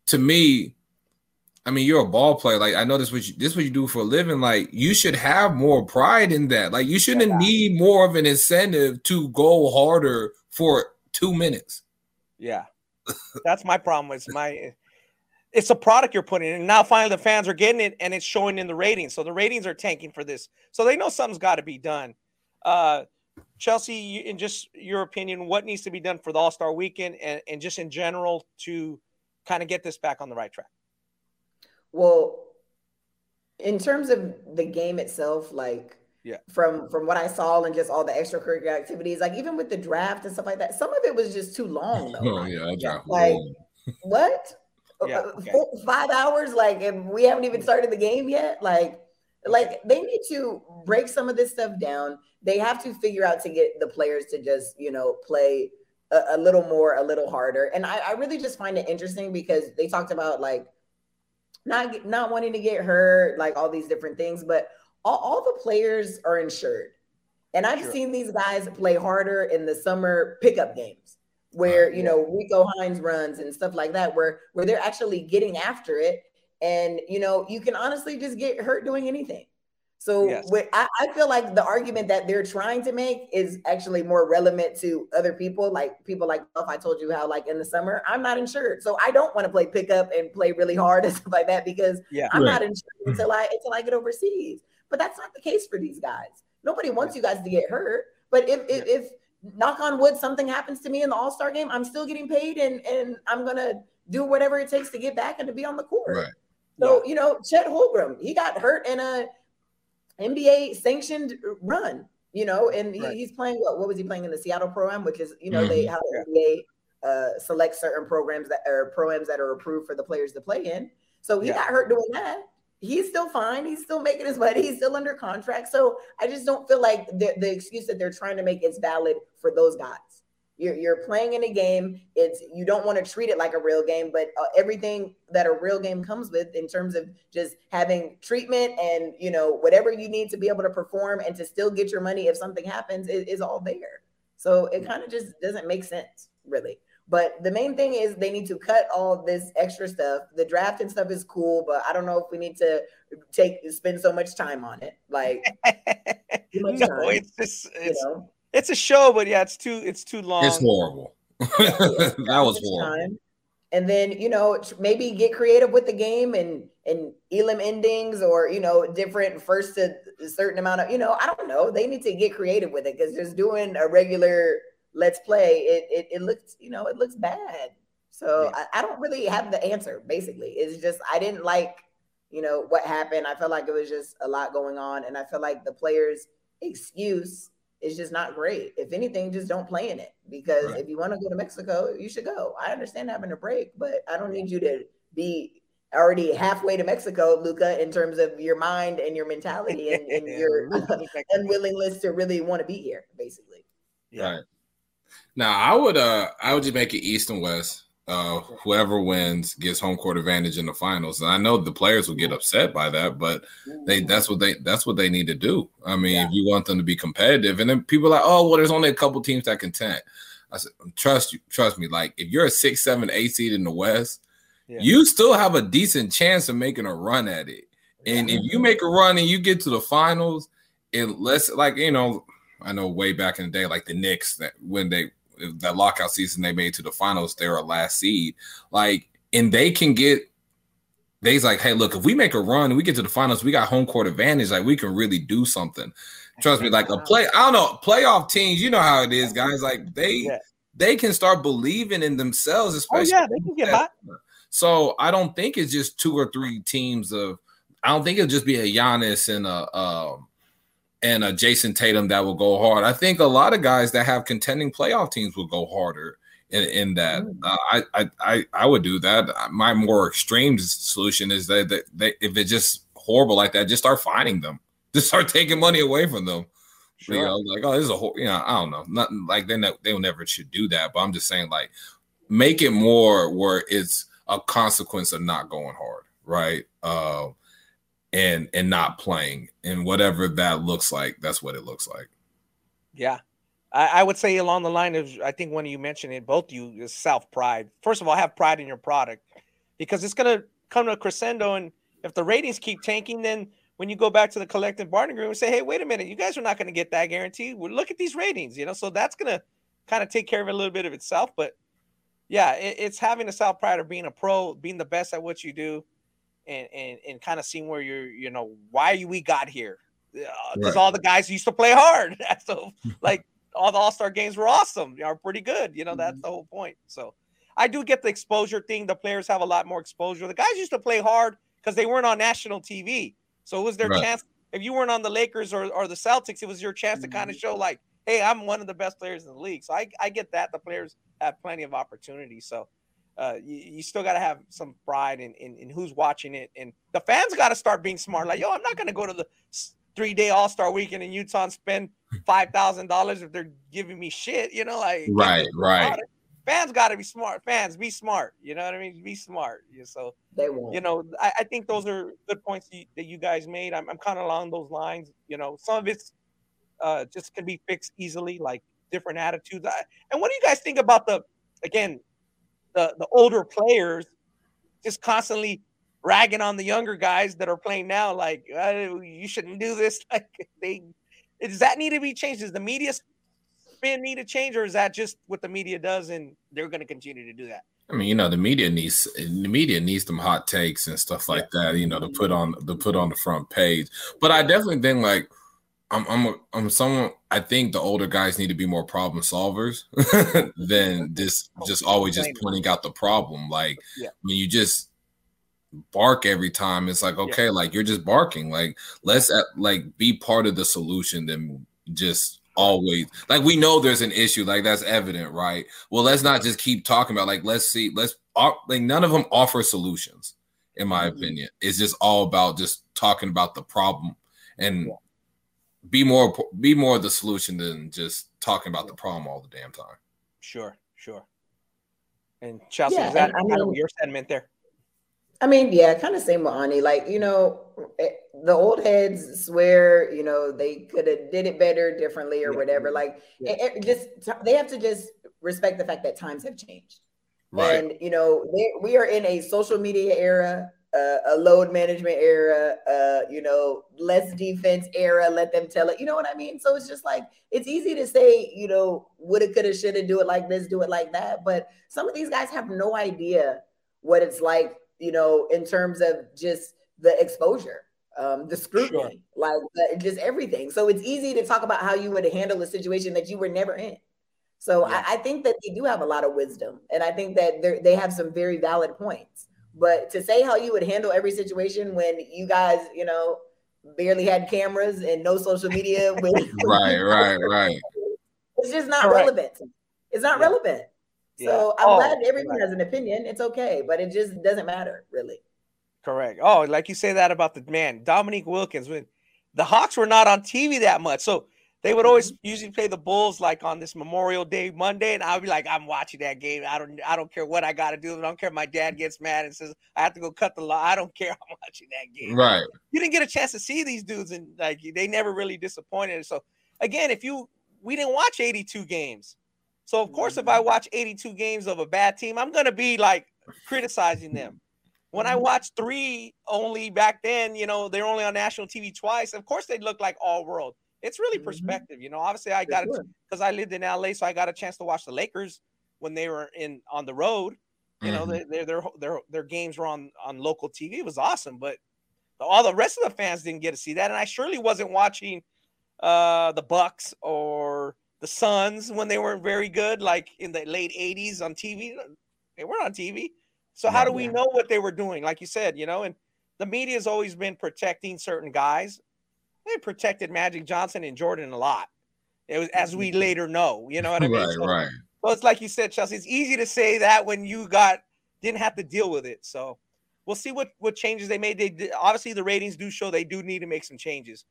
To me, I mean, you're a ball player. Like I know this what you, this what you do for a living. Like you should have more pride in that. Like you shouldn't yeah. need more of an incentive to go harder for two minutes. Yeah, that's my problem. With my it's a product you're putting in. And now finally the fans are getting it and it's showing in the ratings. So the ratings are tanking for this. So they know something's got to be done. Uh, Chelsea, in just your opinion, what needs to be done for the All Star weekend and, and just in general to kind of get this back on the right track? Well, in terms of the game itself, like yeah, from from what I saw and just all the extracurricular activities, like even with the draft and stuff like that, some of it was just too long. Though. *laughs* Oh yeah, like *laughs* what? Yeah, uh, okay. four, five hours, like, and we haven't even started the game yet. Like, like they need to break some of this stuff down. They have to figure out to get the players to just, you know, play a, a little more, a little harder. And I, I really just find it interesting because they talked about like not not wanting to get hurt, like all these different things, but all, all the players are insured. And I've sure. seen these guys play harder in the summer pickup games where uh, you know Rico Hines runs and stuff like that, where where they're actually getting after it, and you know you can honestly just get hurt doing anything. So yes. I, I, feel like the argument that they're trying to make is actually more relevant to other people, like people like if I told you how like in the summer I'm not insured, so I don't want to play pickup and play really hard *laughs* and stuff like that because yeah, I'm right. not insured until I until I get overseas. But that's not the case for these guys. Nobody wants you guys to get hurt. But if if, if knock on wood, something happens to me in the All Star game, I'm still getting paid, and and I'm gonna do whatever it takes to get back and to be on the court. Right. So yeah. you know, Chet Holmgren, he got hurt in a NBA sanctioned run. You know, and he, right. he's playing what? What was he playing in the Seattle program? Which is you know mm-hmm. they how the NBA uh, select certain programs that are programs that are approved for the players to play in. So he yeah. got hurt doing that he's still fine. He's still making his money. He's still under contract. So I just don't feel like the, the excuse that they're trying to make is valid for those guys. You're, you're playing in a game. It's you don't want to treat it like a real game, but uh, everything that a real game comes with in terms of just having treatment and you know whatever you need to be able to perform and to still get your money if something happens is, is all there. So it kind of just doesn't make sense, really. But the main thing is they need to cut all this extra stuff. The draft and stuff is cool, but I don't know if we need to take spend so much time on it. Like *laughs* no, time, it's just it's, you know? it's a show, but yeah, it's too it's too long. It's horrible. *laughs* Yeah, yeah, *laughs* that was horrible. Time. And then you know maybe get creative with the game and and elim endings or you know different first to a certain amount of you know I don't know they need to get creative with it because just doing a regular let's play, it it, it looks, you know, it looks bad. So yeah. I, I don't really have the answer, basically. It's just I didn't like, you know, what happened. I felt like it was just a lot going on. And I feel like the players' excuse is just not great. If anything, just don't play in it. Because right. if you want to go to Mexico, you should go. I understand having a break, but I don't need you to be already halfway to Mexico, Luka, in terms of your mind and your mentality and, and *laughs* your *laughs* unwillingness to really want to be here, basically. Yeah. Right. Now I would uh I would just make it East and West. Uh, whoever wins gets home court advantage in the finals. And I know the players will get upset by that, but they that's what they that's what they need to do. I mean, yeah. if you want them to be competitive, and then people are like, oh well, there's only a couple teams that contend. I said, trust you, trust me. Like if you're a six, seven, eight seed in the West, yeah. you still have a decent chance of making a run at it. And if you make a run and you get to the finals, unless like you know, I know way back in the day, like the Knicks that when they that lockout season they made to the finals, they were a last seed. Like, and they can get they's like, hey, look, if we make a run, we get to the finals, we got home court advantage. Like, we can really do something. Trust me, like a play, I don't know, playoff teams, you know how it is, guys. Like they yeah. they can start believing in themselves, especially. Oh, yeah, they can get hot. So I don't think it's just two or three teams of. I don't think it'll just be a Giannis and a um, and a Jayson Tatum that will go hard. I think a lot of guys that have contending playoff teams will go harder in, in that. Mm. Uh, I, I I would do that. My more extreme solution is that, that they, if it's just horrible like that, just start finding them. *laughs* Just start taking money away from them. Sure. You know, like oh, this is a whole. You know, I don't know. Nothing like they ne- they'll never should do that. But I'm just saying, like, make it more where it's a consequence of not going hard, right? Uh, and and not playing, and whatever that looks like, that's what it looks like. Yeah, I, I, would say along the line of I think when you mentioned it, both you is self pride. First of all, have pride in your product because it's gonna come to a crescendo, and if the ratings keep tanking, then when you go back to the collective bargaining agreement, and say, hey, wait a minute, you guys are not going to get that guarantee. Well, look at these ratings, you know. So that's gonna kind of take care of a little bit of itself. But yeah, it, it's having a self pride of being a pro, being the best at what you do, and and and kind of seeing where you're, you know, why we got here. Because uh, all the guys used to play hard. *laughs* so like all the All Star games were awesome, they are pretty good. You know, that's mm-hmm. the whole point. So I do get the exposure thing. The players have a lot more exposure. The guys used to play hard because they weren't on national TV. So it was their right. chance. If you weren't on the Lakers or, or the Celtics, it was your chance mm-hmm. to kind of show like, hey, I'm one of the best players in the league. So I, I get that. The players have plenty of opportunities. So uh, you, you, still got to have some pride in, in, in, who's watching it. And the fans got to start being smart. Like, yo, I'm not going to go to the three day All Star weekend in Utah and spend *laughs* five thousand dollars if they're giving me shit. You know, like right, right. Fans got to be smart. Fans, be smart. You know what I mean? Be smart. So they won't. You know, I, I think those are good points you, that you guys made. I'm, I'm kind of along those lines. You know, some of it's uh, just can be fixed easily, like different attitudes. I, and what do you guys think about the again the the older players just constantly ragging on the younger guys that are playing now, like oh, you shouldn't do this. *laughs* Like they, does that need to be changed? Does the media spin need to change, or is that just what the media does, and they're going to continue to do that? I mean, you know, the media needs the media needs some hot takes and stuff like that, you know, to put on to put on the front page. But I definitely think like I'm I'm a, I'm someone I think the older guys need to be more problem solvers *laughs* than *laughs* this just always just pointing out the problem. Like yeah. when you just bark every time it's like okay yeah. like you're just barking like let's at, like be part of the solution than just always like we know there's an issue like that's evident right well let's not just keep talking about like let's see let's like none of them offer solutions in my mm-hmm. opinion it's just all about just talking about the problem and yeah. Be more be more the solution than just talking about the problem all the damn time sure sure and chelsea yeah, is that I mean, your sentiment there I mean, yeah, kind of same with Ani. Like, you know, eh, the old heads swear, you know, they could have did it better, differently, or yeah. whatever. Like, yeah. it, it just they have to just respect the fact that times have changed. Right. And you know, they, we are in a social media era, uh, a load management era, uh, you know, less defense era. Let them tell it. You know what I mean? So it's just like it's easy to say, you know, woulda, coulda, shoulda, do it like this, do it like that. But some of these guys have no idea what it's like you know, in terms of just the exposure, um, the scrutiny, sure. like the, just everything. So it's easy to talk about how you would handle a situation that you were never in. So yeah. I, I, think that they do have a lot of wisdom, and I think that they have some very valid points. But to say how you would handle every situation when you guys, you know, barely had cameras and no social media, *laughs* with, right, right, right, it's just not relevant. It's not yeah. relevant. So I'm oh, glad everyone right. has an opinion. It's okay, but it just doesn't matter really. Correct. Oh, like you say that about the man, Dominique Wilkins. When the Hawks were not on TV that much, so they would always mm-hmm. usually play the Bulls like on this Memorial Day Monday, and I'll be like, I'm watching that game. I don't, I don't care what I got to do. I don't care if my dad gets mad and says I have to go cut the law. I don't care. *laughs* I'm watching that game. Right. You didn't get a chance to see these dudes, and like they never really disappointed. So again, if you, we didn't watch 82 games. So of course, if I watch 82 games of a bad team, I'm gonna be like criticizing them. When I watched three only back then, you know, they're only on national TV twice. Of course, they look like all world. It's really Mhm. perspective, you know. Obviously, I got it because I lived in LA, so I got a chance to watch the Lakers when they were in on the road. You know, Mhm. they- their their their their games were on on local TV. It was awesome, but the- all the rest of the fans didn't get to see that. And I surely wasn't watching uh the Bucks or the Suns when they weren't very good, like in the late '80s on TV. They weren't on TV, so how do we Yeah. know what they were doing? Like you said, you know, and the media has always been protecting certain guys. They protected Magic Johnson and Jordan a lot. It was as we later know, you know what I mean? right, So- right. so it's like you said, Chelsea. It's easy to say that when you got didn't have to deal with it. So we'll see what what changes they made. They did, obviously the ratings do show they do need to make some changes.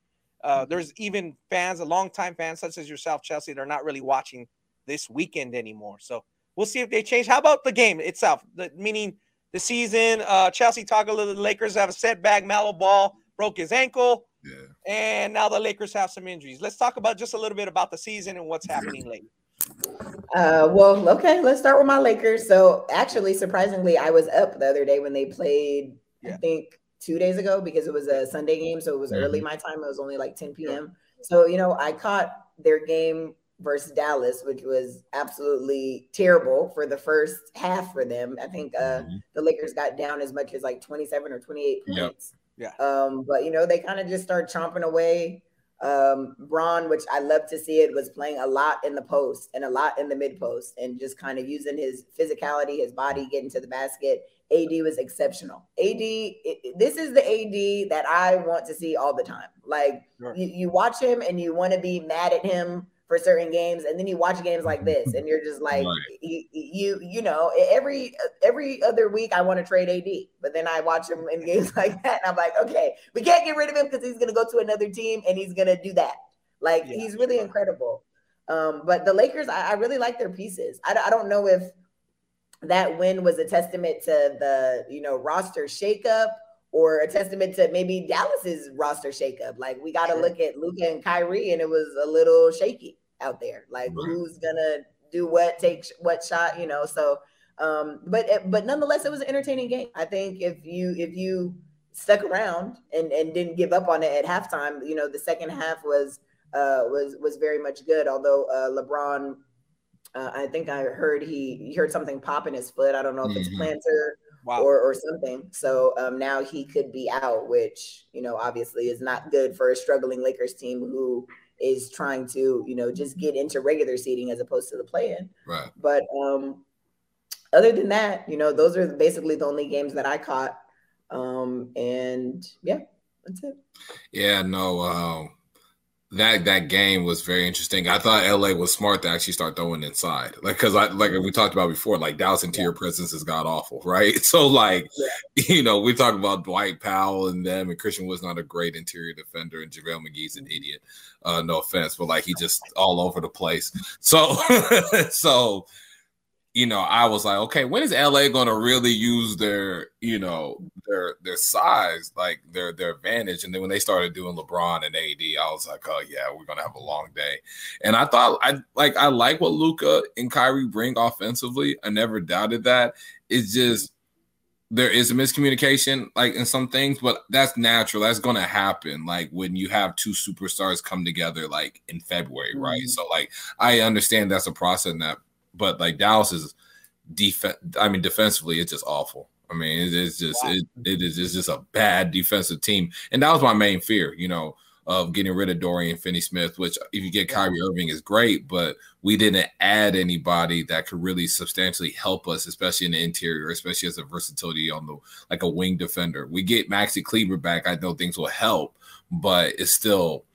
Uh, there's even fans, a longtime fans such as yourself, Chelsea, they're not really watching this weekend anymore. So we'll see if they change. How about the game itself? The, meaning the season. Uh, Chelsea talk a little. The Lakers have a setback. Mallow Ball broke his ankle, Yeah. and now the Lakers have some injuries. Let's talk about just a little bit about the season and what's happening lately. Uh, well, okay, let's start with my Lakers. So actually, surprisingly, I was up the other day when they played. I think two days ago because it was a Sunday game, so it was Mhm. early my time. It was only like 10 p.m. So you know, I caught their game versus Dallas, which was absolutely terrible for the first half for them. I think uh, Mhm. the Lakers got down as much as like 27 or 28 Yep. Yeah. Um, but you know, they kind of just start chomping away. Um, Bron, which I love to see it, was playing a lot in the post and a lot in the mid post and just kind of using his physicality, his body, getting to the basket. AD was exceptional. AD, it- this is the AD that I want to see all the time. Like Sure. you, you watch him and you want to be mad at him for certain games, and then you watch games like *laughs* this, and you're just like, Right. you, you, you know, every every other week I want to trade AD, but then I watch him in games *laughs* like that, and I'm like, okay, we can't get rid of him because he's gonna go to another team and he's gonna do that. Like Yeah, he's really sure. incredible. Um, but the Lakers, I, I really like their pieces. I, I don't know if that win was a testament to the you know roster shakeup or a testament to maybe Dallas's roster shakeup. Like we got to Sure. look at Luka and Kyrie, and it was a little shaky out there. Like Right. who's gonna do what, take sh- what shot, you know? So, um, but but nonetheless, it was an entertaining game. I think if you if you stuck around and and didn't give up on it at halftime, you know, the second half was uh was was very much good. Although uh, LeBron. Uh, I think I heard he, he heard something pop in his foot. I don't know if it's Mhm. plantar Wow. or or something. So um, now he could be out, which you know obviously is not good for a struggling Lakers team who is trying to you know just get into regular seating as opposed to the play-in. Right. But um, other than that, you know those are basically the only games that I caught. Um, and yeah, that's it. Yeah, no, um, that that game was very interesting. I thought LA was smart to actually start throwing inside, like because I like we talked about before, like Dallas interior presence is god awful, *laughs* right? So like, *laughs* you know, we talk about Dwight Powell and them, and Christian was not a great interior defender, and JaVale McGee's an idiot. Uh, no offense, but like he just all over the place. So *laughs* so you know, I was like, okay, when is LA going to really use their, you know, their their size, like their their advantage? And then when they started doing LeBron and AD, I was like, oh yeah, we're gonna have a long day. And I thought, I like, I like what Luka and Kyrie bring offensively. I never doubted that. It's just there is a miscommunication, like in some things, but that's natural. That's gonna happen, like when you have two superstars come together, like in February, right? Mhm. So, like, I understand that's a process in that but like Dallas is defense. I mean, defensively, it's just awful. I mean, it is just it, it is it's just a bad defensive team, and that was my main fear. You know, of getting rid of Dorian Finney-Smith. Which, if you get Kyrie Irving, is great, but we didn't add anybody that could really substantially help us, especially in the interior, especially as a versatility on the like a wing defender. We get Maxi Kleber back. I know things will help, but it's still.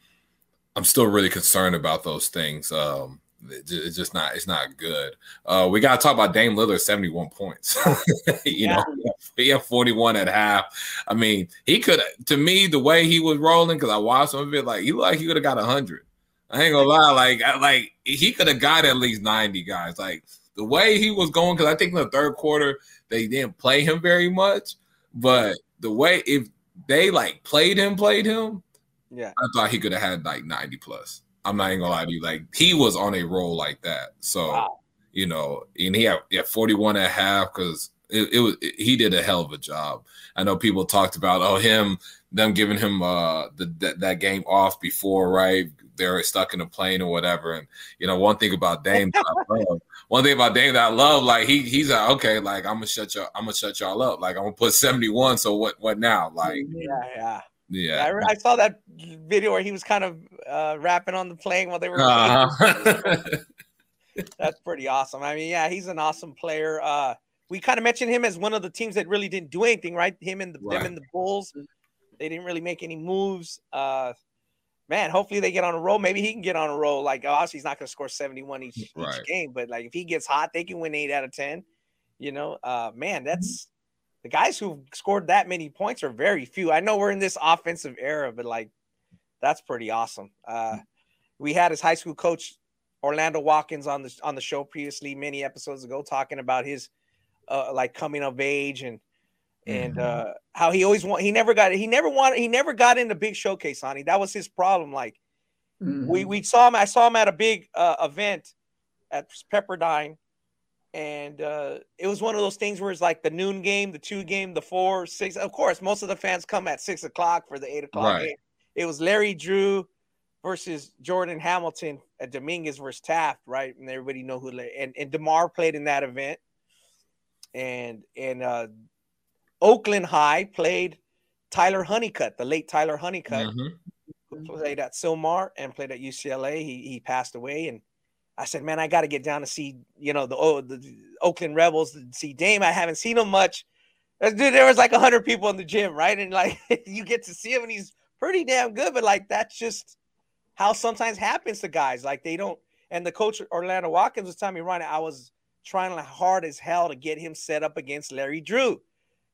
I'm still really concerned about those things. Um, it's just not it's not good. Uh, we got to talk about Dame Lillard, 71 points. *laughs* you know, he had 41 at half. I mean, he could to me the way he was rolling because I watched some of it, like he looked like he could have got 100. I ain't gonna lie, like I, like he could have got at least 90 guys. Like the way he was going, because I think in the third quarter they didn't play him very much, but the way if they like played him, played him, Yeah. I thought he could have had like 90 plus. I'm not even gonna lie to you. Like he was on a roll like that. So Wow. you know, and he had, he had 41 and a half because it, it was he did a hell of a job. I know people talked about oh him them giving him uh the, that, that game off before, right? They're stuck in a plane or whatever. And you know, one thing about Dame that I love, *laughs* one thing about Dame that I love, like he he's like, okay, like I'm gonna shut y'all, I'm gonna shut y'all up. Like I'm gonna put 71. So what what now? Like yeah, yeah. Yeah, I, I, saw that video where he was kind of uh, rapping on the plane while they were. Uh-huh. *laughs* That's pretty awesome. I mean, yeah, he's an awesome player. Uh, we kind of mentioned him as one of the teams that really didn't do anything, right? Him and the right. them and the Bulls, they didn't really make any moves. Uh, man, hopefully they get on a roll. Maybe he can get on a roll. Like, obviously, he's not going to score 71 each, right. each game, but like if he gets hot, they can win eight out of 10. You know, uh, man, that's the guys who scored that many points are very few. I know we're in this offensive era, but like that's pretty awesome. Uh, we had his high school coach Orlando Watkins on the on the show previously, many episodes ago, talking about his uh, like coming of age and and mm-hmm. uh, how he always want he never got he never wanted he never got in the big showcase, honey. That was his problem. Like mm-hmm. we we saw him, I saw him at a big uh, event at Pepperdine and uh, it was one of those things where it's like the noon game, the two game, the four, six. Of course, most of the fans come at six o'clock for the eight o'clock right. game. It was Larry Drew versus Jordan Hamilton at Dominguez versus Taft, right? And everybody know who and and Demar played in that event, and and uh, Oakland High played Tyler Honeycutt, the late Tyler Honeycutt, mm-hmm. played at Sylmar and played at UCLA. He he passed away and I said, man, I got to get down to see, you know, the, oh, the Oakland Rebels to see Dame. I haven't seen him much. Dude, there was like hundred people in the gym, right? And like *laughs* you get to see him, and he's pretty damn good. But like that's just how sometimes happens to guys. Like they don't. And the coach Orlando Watkins was telling me, Ronnie, I was trying hard as hell to get him set up against Larry Drew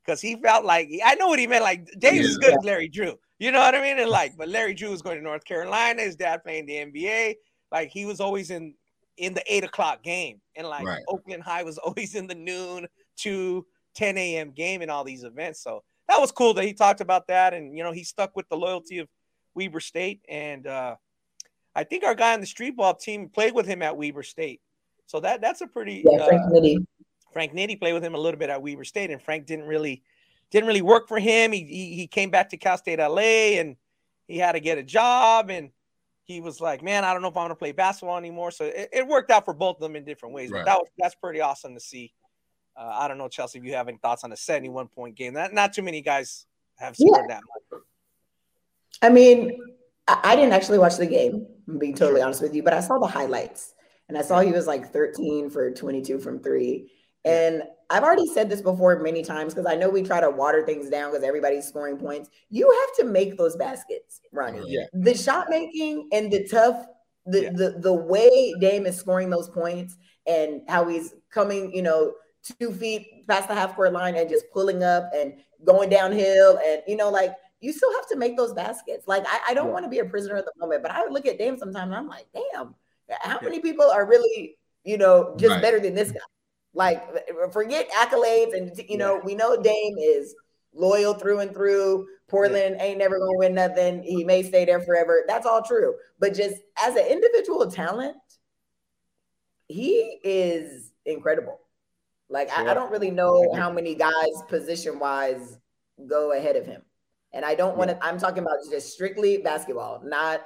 because he felt like I know what he meant. Like Dame's is good as Larry Drew, you know what I mean? And like, but Larry Drew was going to North Carolina. His dad playing the NBA. Like he was always in in the eight o'clock game. And like right. Oakland High was *laughs* always in the noon to 10 a.m. game in all these events. So that was cool that he talked about that. And, you know, he stuck with the loyalty of Weber State. And uh, I think our guy on the street ball team played with him at Weber State. So that that's a pretty yeah, Frank uh, Nitty. Frank Nitty played with him a little bit at Weber State, and Frank didn't really didn't really work for him. He he, he came back to Cal State LA and he had to get a job and he was like, "Man, I don't know if I'm going to play basketball anymore." So it, it, worked out for both of them in different ways. Right. But that was that's pretty awesome to see. Uh, I don't know, Chelsea, if you have any thoughts on a 71 point game. That not too many guys have scored yeah. that much. I mean, I, I didn't actually watch the game. I'm being totally honest with you, but I saw the highlights and I saw he was like 13 for 22 from three. And I've already said this before many times because I know we try to water things down because everybody's scoring points. You have to make those baskets, Ronnie. Yeah. The shot making and the tough, the, yeah. the the way Dame is scoring those points and how he's coming, you know, two feet past the half court line and just pulling up and going downhill and you know, like you still have to make those baskets. Like I, I don't yeah. want to be a prisoner at the moment, but I would look at Dame sometimes and I'm like, damn, how many people are really, you know, just right. better than this guy? Like, forget accolades, and you know, yeah. we know Dame is loyal through and through. Portland yeah. ain't never gonna win nothing. He may stay there forever. That's all true. But just as an individual talent, he is incredible. Like, yeah. I, I, don't really know how many guys position wise go ahead of him. And I don't want to, I'm talking about just strictly basketball, not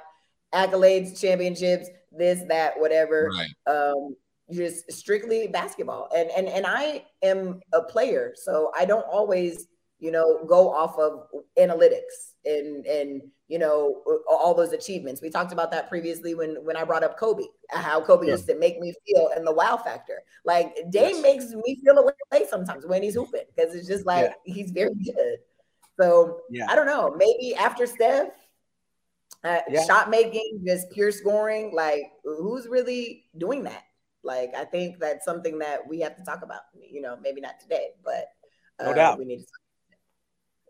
accolades, championships, this, that, whatever. Right. Um, just strictly basketball. And and and I am a player, so I don't always, you know, go off of analytics and and you know all those achievements. We talked about that previously when when I brought up Kobe, how Kobe yeah. used to make me feel and the wow factor. Like Dame yes. makes me feel away sometimes when he's hooping because it's just like yeah. he's very good. So yeah. I don't know. Maybe after Steph, uh, yeah. shot making, just pure scoring. Like who's really doing that? Like I think that's something that we have to talk about. You know, maybe not today, but uh, no doubt we need to.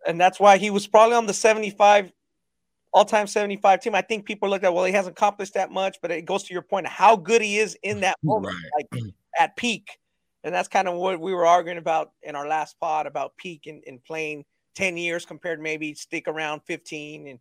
And that's why he was probably on the 75 all-time 75 team. I think people look at well, he hasn't accomplished that much, but it goes to your point how good he is in that moment, right. like at peak. And that's kind of what we were arguing about in our last pod about peak and, and playing 10 years compared maybe stick around 15. And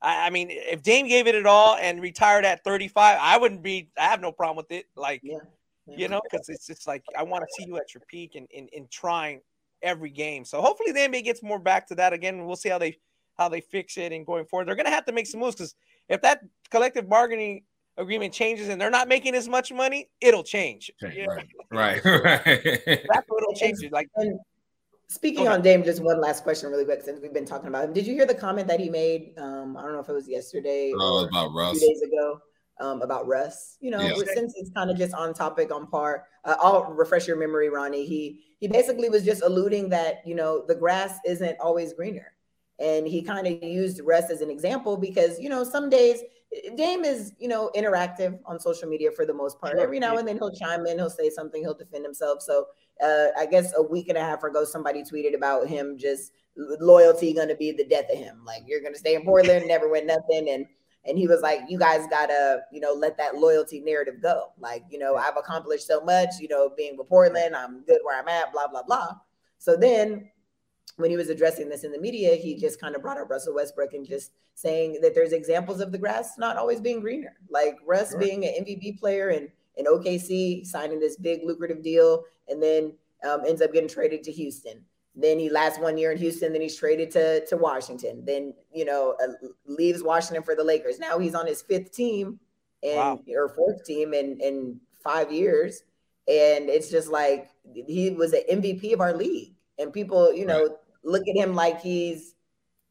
I, I, mean, if Dame gave it at all and retired at 35, I wouldn't be, I have no problem with it. Like, yeah you know, because it's just like I want to see you at your peak and in, in, in trying every game. So hopefully the NBA gets more back to that again. We'll see how they how they fix it and going forward. They're going to have to make some moves because if that collective bargaining agreement changes and they're not making as much money, it'll change. Okay, right, right, *laughs* right. That's what it'll change. Like, and speaking on Dame, just one last question, really quick, since we've been talking about him. Did you hear the comment that he made? Um, I don't know if it was yesterday oh, or about Russ. two days ago. Um, about Russ, you know, yeah. since it's kind of just on topic, on par. Uh, I'll refresh your memory, Ronnie. He he basically was just alluding that you know the grass isn't always greener, and he kind of used Russ as an example because you know some days Dame is, you know, interactive on social media for the most part. Every now and then he'll chime in, he'll say something, he'll defend himself. So uh, I guess a week and a half ago, somebody tweeted about him just loyalty going to be the death of him. Like you're going to stay in Portland, never win nothing, and and he was like, you guys gotta, you know, let that loyalty narrative go. Like, you know, I've accomplished so much, you know, being with Portland, I'm good where I'm at, blah blah blah. So then when he was addressing this in the media, he just kind of brought up Russell Westbrook and just saying that there's examples of the grass not always being greener. Like Russ sure. being an MVP player and in OKC signing this big lucrative deal, and then um, ends up getting traded to Houston. Then he lasts one year in Houston. Then he's traded to to Washington. Then you know uh, leaves Washington for the Lakers. Now he's on his fifth team and wow. or fourth team in in five years, and it's just like he was an MVP of our league. And people, you know, right look at him like he's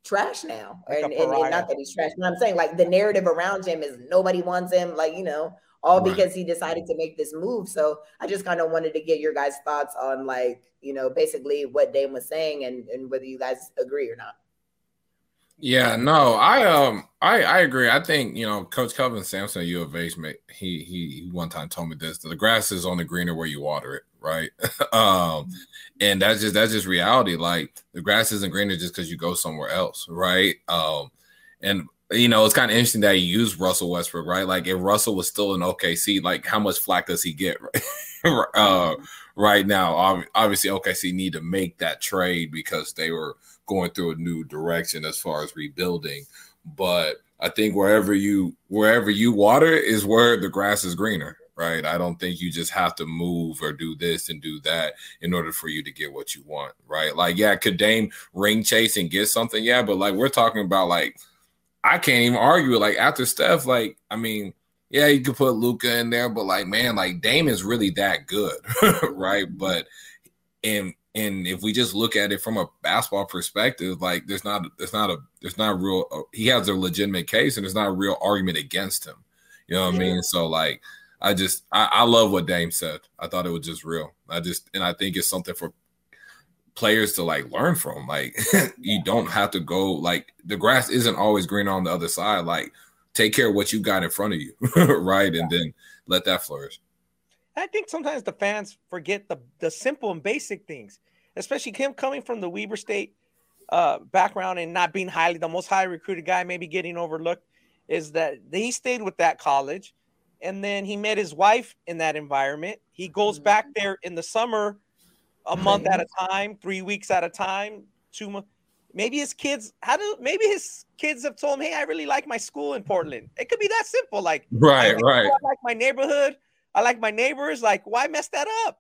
trash now. Like and, and, and, not that he's trash, but I'm saying like the narrative around him is nobody wants him, like, you know, all right. because he decided to make this move. So I just kind of wanted to get your guys' thoughts on like, you know, basically what Dame was saying and, and whether you guys agree or not. Yeah, no, I um I I agree. I think you know Coach Kelvin Sampson at U of H, made, he he one time told me this: the grass is only greener where you water it right? *laughs* um, and that's just that's just reality. Like the grass isn't greener just because you go somewhere else, right? Um, and you know, it's kind of interesting that he used Russell Westbrook, right? Like if Russell was still in OKC, like how much flack does he get right, *laughs* uh, right now? Obviously, OKC need to make that trade because they were going through a new direction as far as rebuilding. But I think wherever you wherever you water is where the grass is greener, right? I don't think you just have to move or do this and do that in order for you to get what you want, right? Like, yeah, could Dame ring chase and get something? Yeah, but like we're talking about, like, I can't even argue. Like after Steph, like, I mean, yeah, you could put Luka in there, but like, man, like Dame is really that good, *laughs* right? But and and if we just look at it from a basketball perspective, like there's not there's not a there's not a real uh, he has a legitimate case and there's not a real argument against him. You know what yeah. I mean? So like I just I, I love what Dame said. I thought it was just real. I just and I think it's something for players to like learn from. Like *laughs* you don't have to go like the grass isn't always green on the other side. Like take care of what you got in front of you, *laughs* right? And then let that flourish. I think sometimes the fans forget the the simple and basic things, especially him coming from the Weber State uh, background and not being highly the most highly recruited guy, maybe getting overlooked, is that he stayed with that college and then he met his wife in that environment. He goes back mm-hmm. there in the summer, a month at a time, three weeks at a time, two months. Maybe his kids, how do maybe his kids have told him, "Hey, I really like my school in Portland." It could be that simple. Like, right, right. I like my neighborhood. I like my neighbors. Like, why mess that up?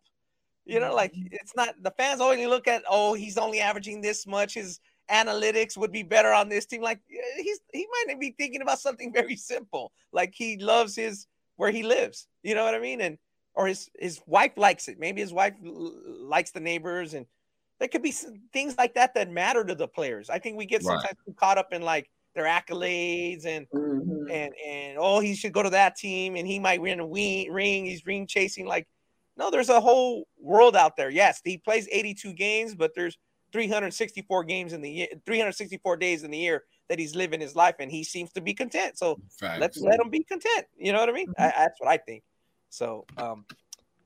You know, like mm-hmm. it's not the fans only look at, oh, he's only averaging this much. His analytics would be better on this team. Like, he's he might be thinking about something *laughs* very simple. Like he loves his where he lives. You know what I mean? And or his his wife likes it. Maybe his wife l- likes the neighbors, and there could be things like that that matter to the players. I think we get sometimes caught up in like their accolades and mm-hmm. and and oh he should go to that team and he might win a wing, ring. He's ring chasing. Like no, there's a whole world out there. Yes, he plays 82 games, but there's 364 games in the year, 364 days in the year that he's living his life and he seems to be content. So Facts. let's let him be content. You know what I mean? Mm-hmm. I, that's what I think. So, um,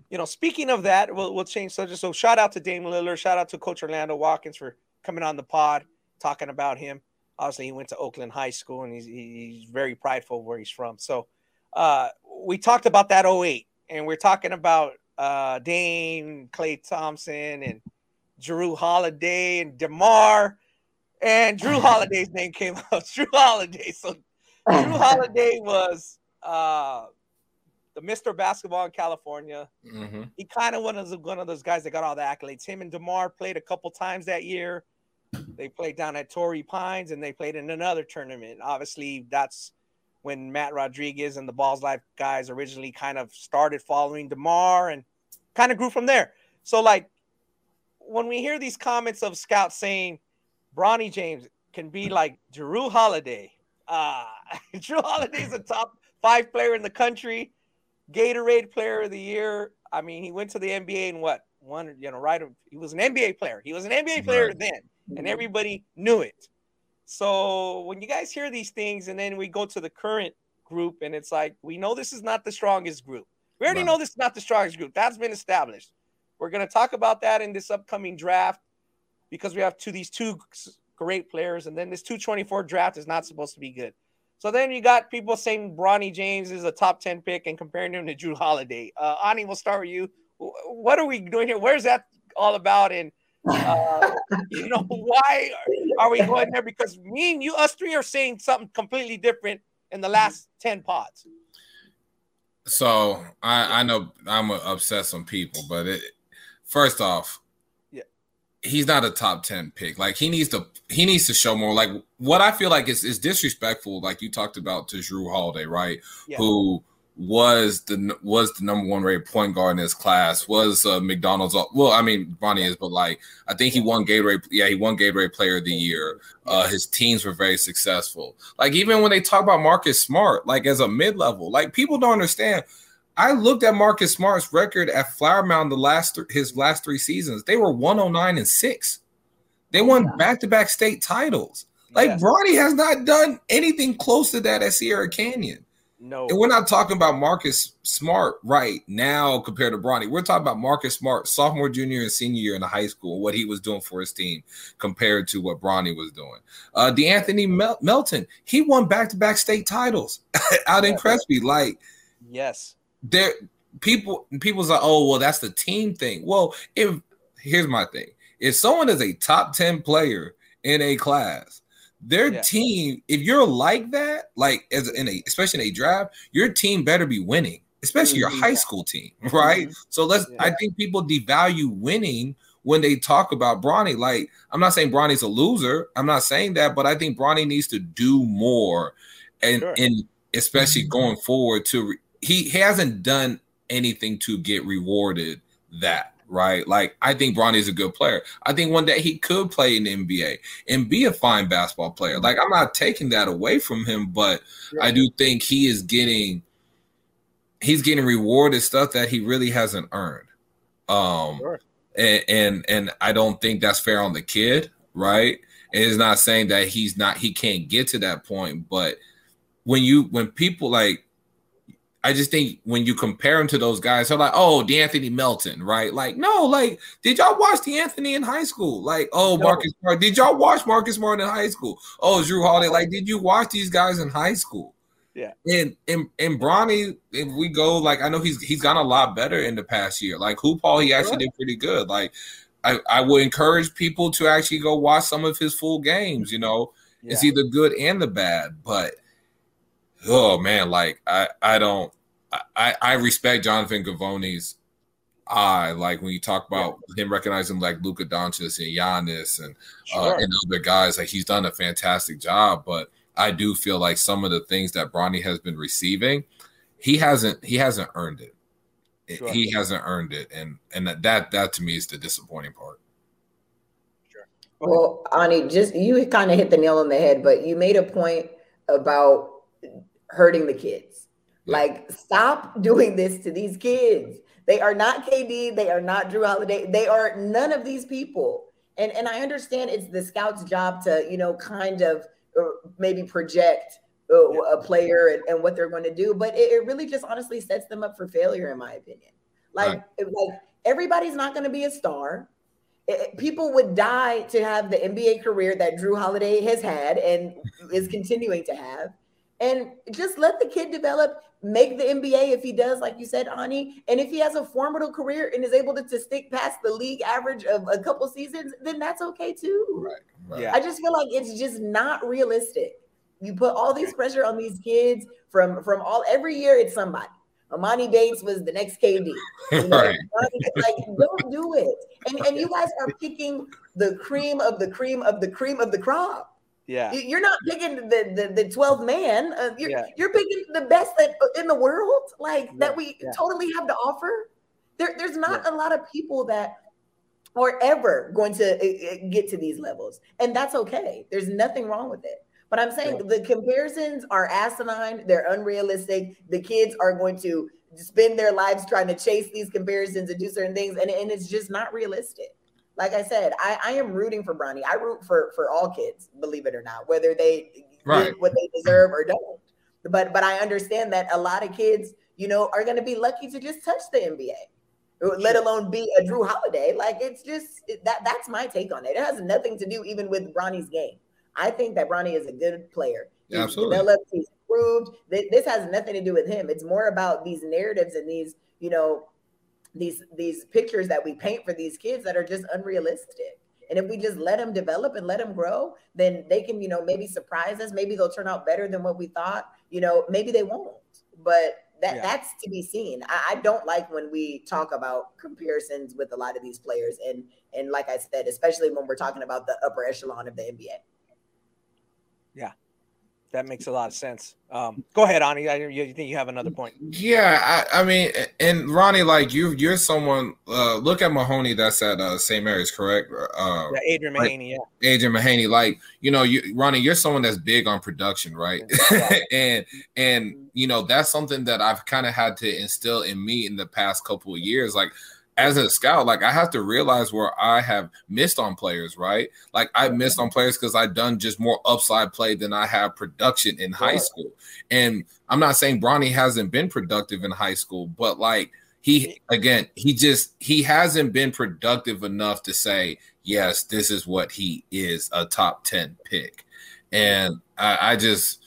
you know, speaking of that, we'll, we'll change subject. So shout out to Dame Lillard. Shout out to Coach Orlando Watkins for coming on the pod, talking about him. Obviously, he went to Oakland High School and he's, he's very prideful where he's from. So uh, we talked about that 08 and we're talking about uh, Dame, Klay Thompson, and Jrue Holiday and DeMar and Jrue *laughs* Holiday's name came *laughs* out. Jrue Holiday. So Jrue *laughs* Holiday was uh, the Mr. Basketball in California. Mm-hmm. He kind of one of one of those guys that got all the accolades. Him and Demar played a couple times that year. They played down at Torrey Pines and they played in another tournament. Obviously, that's when Matt Rodriguez and the Ballislife guys originally kind of started following DeMar and kind of grew from there. So, like, when we hear these comments of scouts saying Bronny James can be like Jrue Holiday, uh, *laughs* Holiday is a top five player in the country, Gatorade Player of the Year. I mean, he went to the NBA and what one, you know, right? He was an NBA player. He was an NBA player right. then, and everybody knew it. So when you guys hear these things, and then we go to the current group, and it's like we know this is not the strongest group. We already right. know this is not the strongest group. That's been established. We're going to talk about that in this upcoming draft because we have two these two great players, and then this 224 draft is not supposed to be good. So then you got people saying Bronny James is a top 10 pick and comparing him to Jrue Holiday. Uh, Ani, we'll start with you. What are we doing here? Where's that all about? And uh, *laughs* you know, why are we going there? Because me and you, us three, are saying something completely different in the last 10 pods. So I, I know I'm upset some people, but it, first off, yeah, he's not a top 10 pick. Like he needs to he needs to show more. Like what I feel like is, is disrespectful, like you talked about to Jrue Holiday, right? Yeah. Who was the was the number one rated point guard in his class. Was uh, McDonald's? Well, I mean, Bronny is, but like I think he won Gatorade. Yeah, he won Gatorade Player of the Year. Uh, his teams were very successful. Like even when they talk about Marcus Smart, like as a mid level, like people don't understand. I looked at Marcus Smart's record at Flower Mound the last th- his last three seasons. They were 109 and 6. They won back-to-back state titles. Like yes. Bronny has not done anything close to that at Sierra Canyon. No. And we're not talking about Marcus Smart right now compared to Bronny. We're talking about Marcus Smart, sophomore, junior, and senior year in the high school, what he was doing for his team compared to what Bronny was doing. Uh De'Anthony Mel- Melton, he won back-to-back state titles *laughs* out in Crespi. Like, yes there people people's like, oh well, that's the team thing. Well, if here's my thing: if someone is a top 10 player in a class, their yeah. team, if you're like that, like as in a especially in a draft, your team better be winning, especially mm-hmm. your high school team, *laughs* right? Mm-hmm. So let's yeah. I think people devalue winning when they talk about Bronny. Like, I'm not saying Bronny's a loser. I'm not saying that, but I think Bronny needs to do more and sure. and especially mm-hmm. going forward to he hasn't done anything to get rewarded that right? Like I think Bronny is a good player. I think one day he could play in the NBA and be a fine basketball player. Like I'm not taking that away from him, but I do think he is getting he's getting rewarded stuff that he really hasn't earned. Um sure. and, and and I don't think that's fair on the kid, right? And it's not saying that he's not he can't get to that point, but when you when people like I just think when you compare him to those guys, they're like, oh, De'Anthony Melton, right? Like, no, like, did y'all watch De'Anthony in high school? Like, oh, no. Marcus Smart, did y'all watch Marcus Smart in high school? Oh, Jrue Holiday, like, did you watch these guys in high school? Yeah. And and and Bronny, if we go, like, I know he's he's gotten a lot better in the past year. Like, Hoop Hall, he actually did pretty good. Like, I, I would encourage people to actually go watch some of his full games, you know. Yeah. It's either good and the bad, but – oh man, like I I don't I I respect Jonathan Givony's eye. Like when you talk about yeah. him recognizing like Luka Doncic and Giannis and uh, sure. uh, and other guys, like he's done a fantastic job. But I do feel like some of the things that Bronny has been receiving, he hasn't he hasn't earned it. Sure. He hasn't earned it, and and that that to me is the disappointing part. Sure. Well, Ani, just you kind of hit the nail on the head, but you made a point about hurting the kids. Like, stop doing this to these kids. They are not KD. They are not Jrue Holiday. They are none of these people. And and I understand it's the scouts' job to you know kind of uh, maybe project uh, a player and, and, what they're going to do, but it, it, really just honestly sets them up for failure, in my opinion. Like right. like everybody's not going to be a star. It, people would die to have the NBA career that Jrue Holiday has had and is continuing to have and just let the kid develop, make the NBA if he does, like you said, Ani. And if he has a formidable career and is able to, to stick past the league average of a couple seasons, then that's okay too. Right. right. Yeah. I just feel like it's just not realistic. You put all these pressure on these kids from from all every year it's somebody Emoni Bates was the next KD. You *laughs* know, right. like, don't do it. And and you guys are picking the cream of the cream of the cream of the crop. Yeah. You're not picking the the, the 12th man. Uh, you're, yeah. you're picking the best that, in the world, like yeah. that we yeah. totally have to offer. There, there's not a lot of people that are ever going to uh, uh, get to these levels. And that's okay. There's nothing wrong with it. But I'm saying the comparisons are asinine, they're unrealistic. The kids are going to spend their lives trying to chase these comparisons and do certain things, and, and it's just not realistic. Like I said, I, I am rooting for Bronny. I root for for all kids, believe it or not, whether they right. get what they deserve or don't. But but I understand that a lot of kids, you know, are going to be lucky to just touch the NBA let alone be a Jrue Holiday. Like it's just that that's my take on it. It has nothing to do even with Bronny's game. I think that Bronny is a good player. He's Absolutely. developed, he's improved. This has nothing to do with him. It's more about these narratives and these, you know, these these pictures that we paint for these kids that are just unrealistic. And if we just let them develop and let them grow, then they can, you know, maybe surprise us. Maybe they'll turn out better than what we thought. You know, maybe they won't. But that yeah. that's to be seen. I, I, don't like when we talk about comparisons with a lot of these players, and and like I said, especially when we're talking about the upper echelon of the NBA. Yeah, that makes a lot of sense. Um, go ahead, Ani. I, you think you have another point? Yeah, I, I mean, and Ronnie, like you, you're someone. Uh, look at Mahaney. That's at uh, St. Mary's, correct? Uh, yeah, Aidan Mahaney. Like, yeah, Aidan Mahaney. Like you know, you Ronnie, you're someone that's big on production, right? Yeah. *laughs* and and you know that's something that I've kind of had to instill in me in the past couple of years. Like as a scout, like I have to realize where I have missed on players, right? Like I missed on players because I've done just more upside play than I have production in high school. And I'm not saying Bronny hasn't been productive in high school, but like he again, he just he hasn't been productive enough to say, yes, this is what he is, a top 10 pick. And I, I just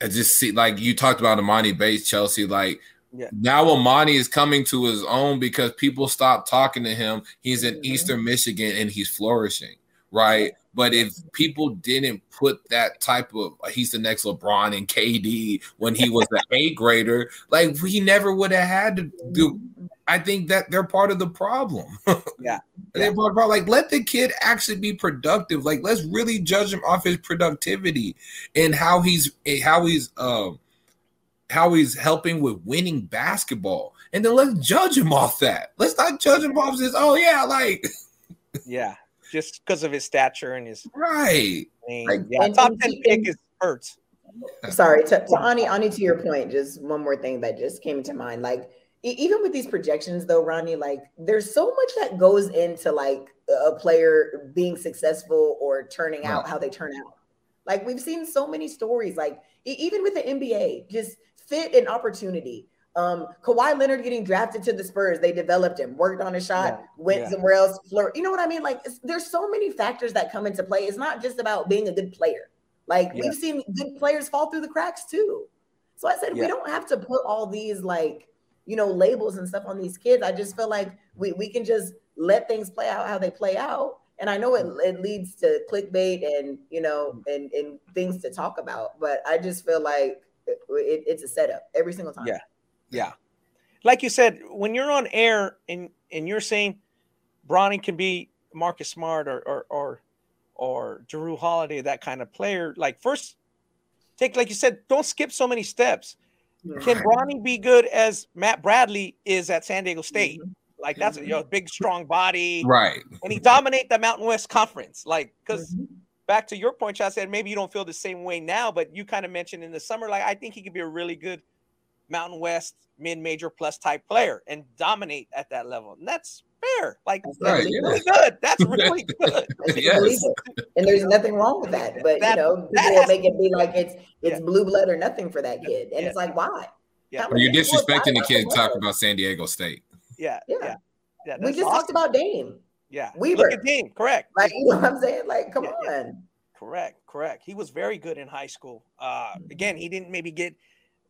I just see like you talked about Emoni Bates, Chelsea, like yeah. Now Emoni is coming to his own because people stop talking to him. He's in mm-hmm. Eastern Michigan and he's flourishing, right? But if people didn't put that type of he's the next LeBron and KD when he was an eighth *laughs* grader, like he never would have had to do. I think that they're part of the problem. *laughs* yeah. They're part of the problem. Like let the kid actually be productive. Like let's really judge him off his productivity and how he's how he's um how he's helping with winning basketball. And then let's judge him off that. Let's not judge him off this. Oh yeah, like *laughs* yeah, just because of his stature and his right. I like, yeah, top ten pick is hurts. Sorry, to, to Ani, Ani, to your point, just one more thing that just came to mind. Like even with these projections, though, Ronnie, like there's so much that goes into like a player being successful or turning out how they turn out. Like we've seen so many stories, like even with the NBA, just fit and opportunity. Um, Kawhi Leonard getting drafted to the Spurs, they developed him, worked on a shot, yeah, went yeah. somewhere else, flirt. You know what I mean? Like, there's so many factors that come into play. It's not just about being a good player. Like, yeah. we've seen good players fall through the cracks too. So I said, we don't have to put all these, like, you know, labels and stuff on these kids. I just feel like we, we can just let things play out how they play out. And I know it, it leads to clickbait and, you know, and, and things to talk about. But I just feel like it, it's a setup every single time. Yeah, yeah. Like you said, when you're on air and and you're saying Bronny can be Marcus Smart or or or or Jrue Holiday, that kind of player. Like first, take like you said, don't skip so many steps. Can Bronny be good as Matt Bradley is at San Diego State? Mm-hmm. Like that's mm-hmm. you know big strong body, right? And he dominate the Mountain West Conference, like because mm-hmm back to your point, I said maybe you don't feel the same way now, but you kind of mentioned in the summer, like I think he could be a really good Mountain West mid-major plus type player and dominate at that level. And that's fair. Like that's right, really yeah. good. That's *laughs* really good. *laughs* yes. And there's nothing wrong with that. But that, you know, people will make it be like it's it's yeah. blue blood or nothing for that kid. And yeah. it's like, why? Yeah. Or you're disrespecting the kid talk about San Diego State. Yeah. Yeah. yeah. we just awesome. talked about Dame. Yeah. Weber. Look at Dean. Correct. Like, you know what I'm saying? Like, come yeah, on. Yeah. Correct. Correct. He was very good in high school. Uh, again, he didn't maybe get,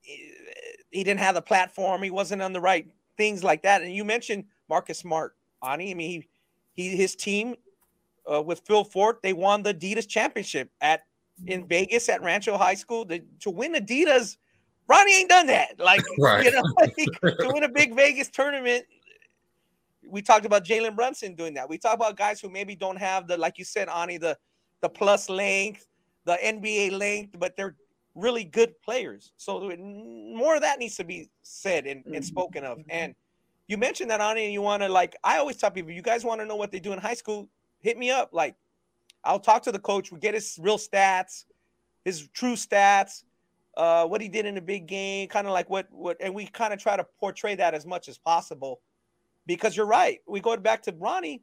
he didn't have the platform. He wasn't on the right things like that. And you mentioned Marcus Smart, Ani. I mean, he, he his team uh, with Phil Forte, they won the Adidas championship at in Vegas at Rancho High School. The, to win Adidas Bronny ain't done that. Like, *laughs* Right. you know, *laughs* like, to win a big Vegas tournament, we talked about Jalen Brunson doing that. We talk about guys who maybe don't have the, like you said, Ani, the the plus length, the NBA length, but they're really good players. So more of that needs to be said and, and Mhm. spoken of. And you mentioned that Ani, and you want to like. I always tell people, you guys want to know what they do in high school? Hit me up. Like, I'll talk to the coach. We get his real stats, his true stats, uh, what he did in the big game, kind of like what what, and we kind of try to portray that as much as possible. Because you're right. We go back to Bronny.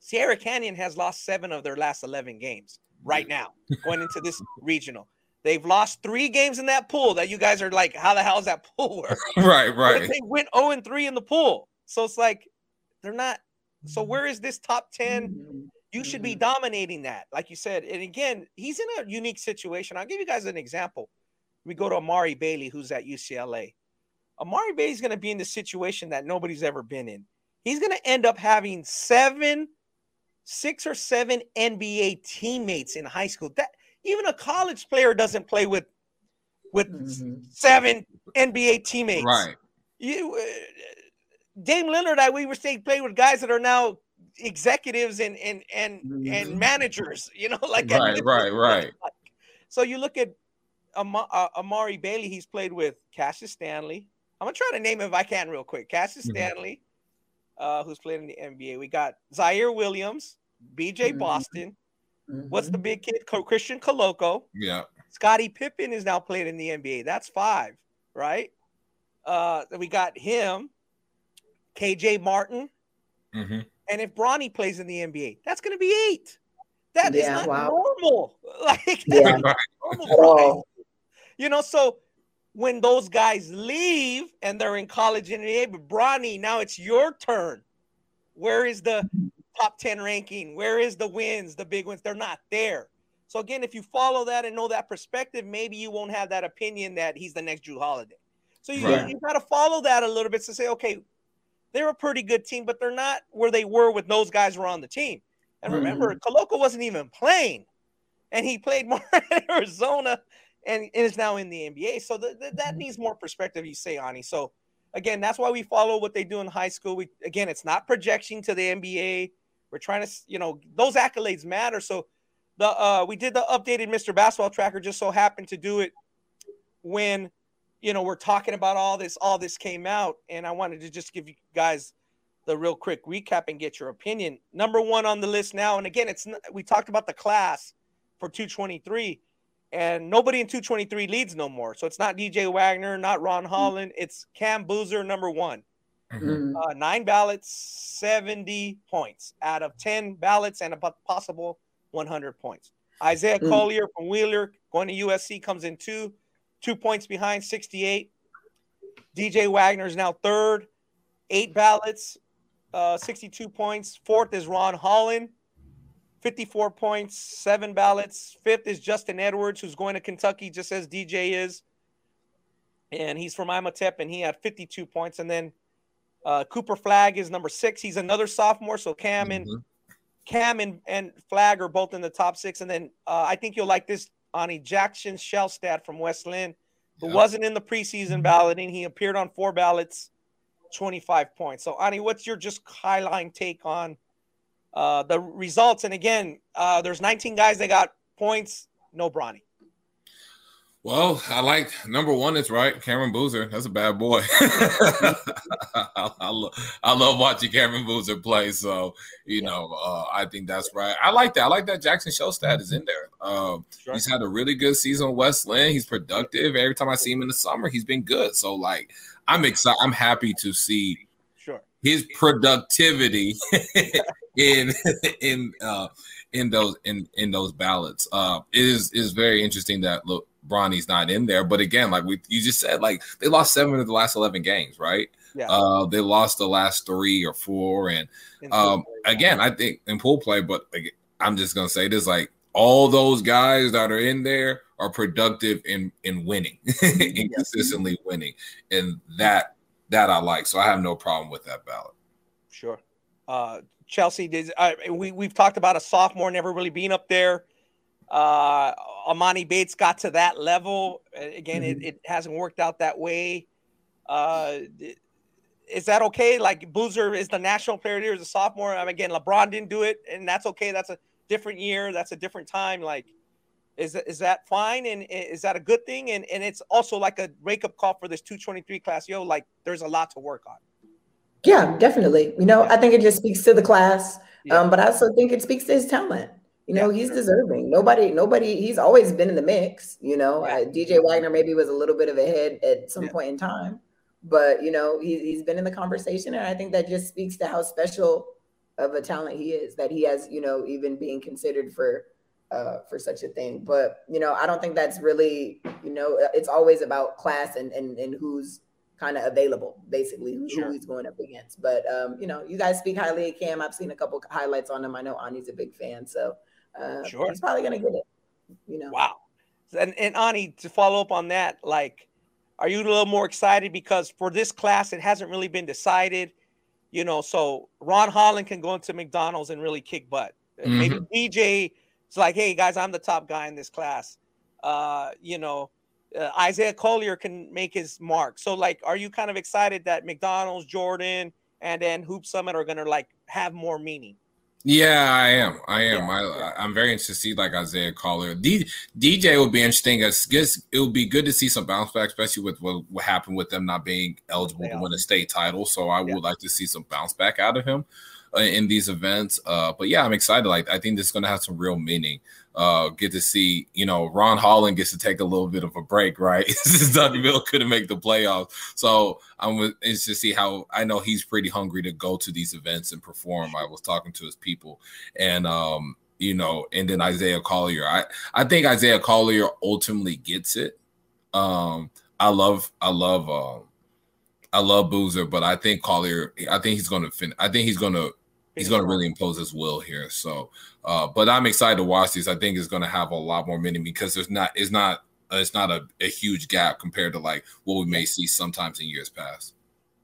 Sierra Canyon has lost seven of their last 11 games right now, going into this *laughs* regional. They've lost three games in that pool that you guys are like, how the hell is that pool work? *laughs* right, But right. They went 0 and 3 in the pool. So it's like they're not. So Mm-hmm. where is this top 10? Mhm. You should be Mhm. dominating that, like you said. And again, he's in a unique situation. I'll give you guys an example. We go to Amari Bailey, who's at UCLA. Amari Bailey's going to be in the situation that nobody's ever been in. He's going to end up having seven, six or seven NBA teammates in high school. That even a college player doesn't play with with Mhm. seven NBA teammates. Right. You, uh, Dame Lillard, I we were saying play with guys that are now executives and and and and Mhm. managers. *laughs* You know, like Right, different right, right. *laughs* So you look at Ama- uh, Amari Bailey. He's played with Cassius Stanley. I'm gonna try to name him if I can real quick. Cassius Mhm. Stanley, uh, who's played in the NBA. We got Ziaire Williams, BJ Mhm. Boston. What's the big kid? Christian Koloko. Yeah. Scottie Pippen is now playing in the NBA. That's five, right? Uh, we got him, KJ Martin, hmm and if Bronny plays in the NBA, that's going to be eight. That is Yeah, not wow. normal. *laughs* Like that's Yeah. not normal At for high all. school. You know, so when those guys leave and they're in college in the NBA, but Bronny, now it's your turn. Where is the top 10 ranking? Where is the wins, the big wins? They're not there. So again, if you follow that and know that perspective, maybe you won't have that opinion that he's the next Jrue Holiday. So you, Right. you got to follow that a little bit to say, okay, they're a pretty good team, but they're not where they were with those guys were on the team. And remember, Koloko wasn't even playing, and he played more *laughs* in Arizona and, and is now in the NBA. So th- th- that needs more perspective, you say, Ani. So again, that's why we follow what they do in high school. We again, it's not projection to the NBA. We're trying to, you know, those accolades matter. So the uh we did the updated Mr. Basketball Tracker just so happened to do it when you know we're talking about all this, all this came out, and I wanted to just give you guys the real quick recap and get your opinion. Number one on the list now, and again, it's we talked about the class for 223, and nobody in 223 leads no more. So it's not DJ Wagner, not Ron Holland, it's Cam Boozer, number one. Mhm. Uh, nine ballots, 70 points out of 10 ballots, and a possible 100 points. Isaiah Mm. Collier from Wheeler going to USC comes in two, two points behind, 68. DJ Wagner is now third, eight ballots, uh, 62 points. Fourth is Ron Holland, 54 points, seven ballots. Fifth is Justin Edwards, who's going to Kentucky, just as DJ is. And he's from Imhotep, and he had 52 points. And then uh, Cooper Flagg is number six. He's another sophomore. So Cam and Mhm. Cam and, and Flagg are both in the top six. And then uh, I think you'll like this Ani Jackson Shelstad from West Linn, who Yeah. wasn't in the preseason balloting. He appeared on four ballots, 25 points. So, Ani, what's your just highline take on uh, the results? And again, uh, there's 19 guys that got points, no Bronny. Well, I like number one. It's right, Cameron Boozer. That's a bad boy. *laughs* I, I, lo- I love watching Cameron Boozer play. So you know, uh, I think that's right. I like that. I like that Jackson Shelstad is in there. Um, Sure. He's had a really good season. with West Linn. He's productive. Every time I see him in the summer, he's been good. So like, I'm excited. I'm happy to see Sure. his productivity *laughs* in *laughs* in uh in those in in those ballots. Uh it is is very interesting that look Bronny's not in there but again like we you just said like they lost seven of the last 11 games right? Yeah. uh they lost the last three or four and um again i think in pool play but like, i'm just gonna say this like all those guys that are in there are productive in in winning *laughs* and consistently winning and that that i like so i have no problem with that ballot. Sure. Uh, Chelsea did. Uh, we we've talked about a sophomore never really being up there. Uh, Emoni Bates got to that level. Again, mm-hmm. it, it hasn't worked out that way. Uh, is that okay? Like Boozer is the national player here as a sophomore. I mean, again, LeBron didn't do it, and that's okay. That's a different year. That's a different time. Like, is is that fine? And is that a good thing? And and it's also like a wake up call for this 223 class. Yo, like there's a lot to work on. Yeah, definitely. You know, I think it just speaks to the class, yeah. um, but I also think it speaks to his talent. You know, yeah, he's sure. deserving. Nobody, nobody, he's always been in the mix. You know, yeah. DJ Wagner maybe was a little bit of a head at some point in time, but you know, he, he's been in the conversation. And I think that just speaks to how special of a talent he is that he has, you know, even being considered for uh, for such a thing. But you know, I don't think that's really, you know, it's always about class and and, and who's kind of available, basically, who, sure. who he's going up against. But um, you know, you guys speak highly of Cam. I've seen a couple highlights on him. I know Ani's a big fan, so uh, sure. He's probably gonna get it. You know. Wow. And and Ani, to follow up on that, like, are you a little more excited because for this class it hasn't really been decided, you know? So Ron Holland can go into McDonald's and really kick butt. Mm-hmm. Maybe DJ is like, hey guys, I'm the top guy in this class. Uh, you know. Uh, Isaiah Collier can make his mark. So, like, are you kind of excited that McDonald's, Jordan, and then Hoop Summit are going to like have more meaning? Yeah, I am. I am. Yeah. I, I'm very interested to see like Isaiah Collier. D, DJ would be interesting. Guess it would be good to see some bounce back, especially with what, what happened with them not being eligible to win a state title. So I would like to see some bounce back out of him uh, in these events. Uh, but yeah, I'm excited. Like I think this is going to have some real meaning uh, get to see, you know, Ron Holland gets to take a little bit of a break, right? *laughs* Since Duncanville couldn't make the playoffs. So I'm interested to see how I know he's pretty hungry to go to these events and perform. I was talking to his people and, um, you know, and then Isaiah Collier. I, I think Isaiah Collier ultimately gets it. Um, I love, I love, um, I love Boozer, but I think Collier, I think he's going to fin. I think he's going to he's going to really impose his will here. So, uh, but I'm excited to watch these. I think it's going to have a lot more meaning because there's not it's not it's not a, a huge gap compared to like what we may see sometimes in years past.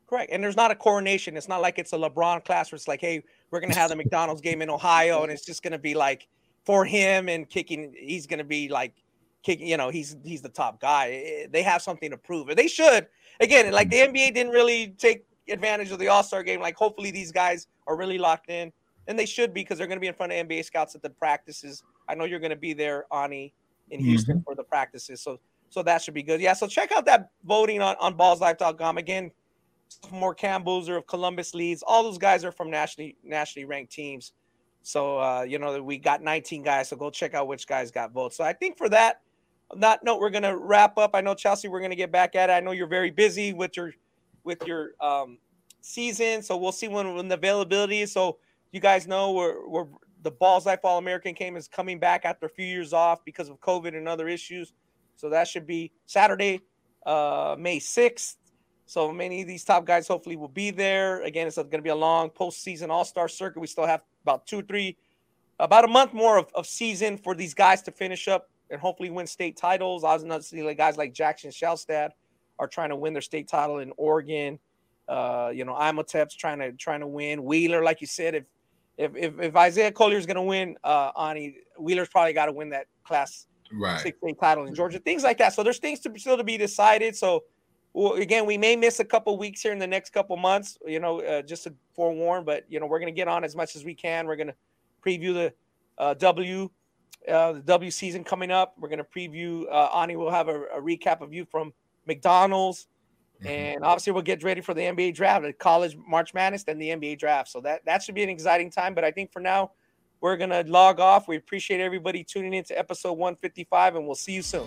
Correct, and there's not a coronation. It's not like it's a LeBron class where it's like, hey, we're going to have the *laughs* McDonald's game in Ohio, and it's just going to be like for him and kicking. He's going to be like kicking. You know, he's he's the top guy. They have something to prove, or they should. Again, like the NBA didn't really take advantage of the All Star game. Like, hopefully, these guys are really locked in, and they should be because they're going to be in front of NBA scouts at the practices. I know you're going to be there, Ani, in Houston mm-hmm. for the practices. So, so that should be good. Yeah. So check out that voting on on ballislife.com again. More Cam Boozer of Columbus leads. All those guys are from nationally nationally ranked teams. So uh, you know we got 19 guys. So go check out which guys got votes. So I think for that, that note, we're gonna wrap up. I know Chelsea, we're gonna get back at it. I know you're very busy with your with your um, season. So we'll see when, when the availability is. So you guys know we're, we're the Ballislife All American game is coming back after a few years off because of COVID and other issues. So that should be Saturday, uh, May 6th. So many of these top guys hopefully will be there. Again, it's going to be a long postseason All Star circuit. We still have about two, three, about a month more of, of season for these guys to finish up and hopefully win state titles. Obviously, like guys like Jackson Shelstad are trying to win their state title in Oregon. Uh, you know, Imhotep's trying to trying to win. Wheeler, like you said, if if if, if Isaiah Collier is going to win, uh, Ani Wheeler's probably got to win that class right. six title in Georgia. Things like that. So there's things to still to be decided. So well, again, we may miss a couple weeks here in the next couple months. You know, uh, just to forewarn, but you know, we're going to get on as much as we can. We're going to preview the uh, W. Uh, the W season coming up. We're going to preview. Uh, Ani will have a, a recap of you from McDonald's, Mm-hmm. And obviously, we'll get ready for the NBA draft, the college March Madness, then the NBA draft. So that that should be an exciting time. But I think for now, we're gonna log off. We appreciate everybody tuning in to episode 155, and we'll see you soon.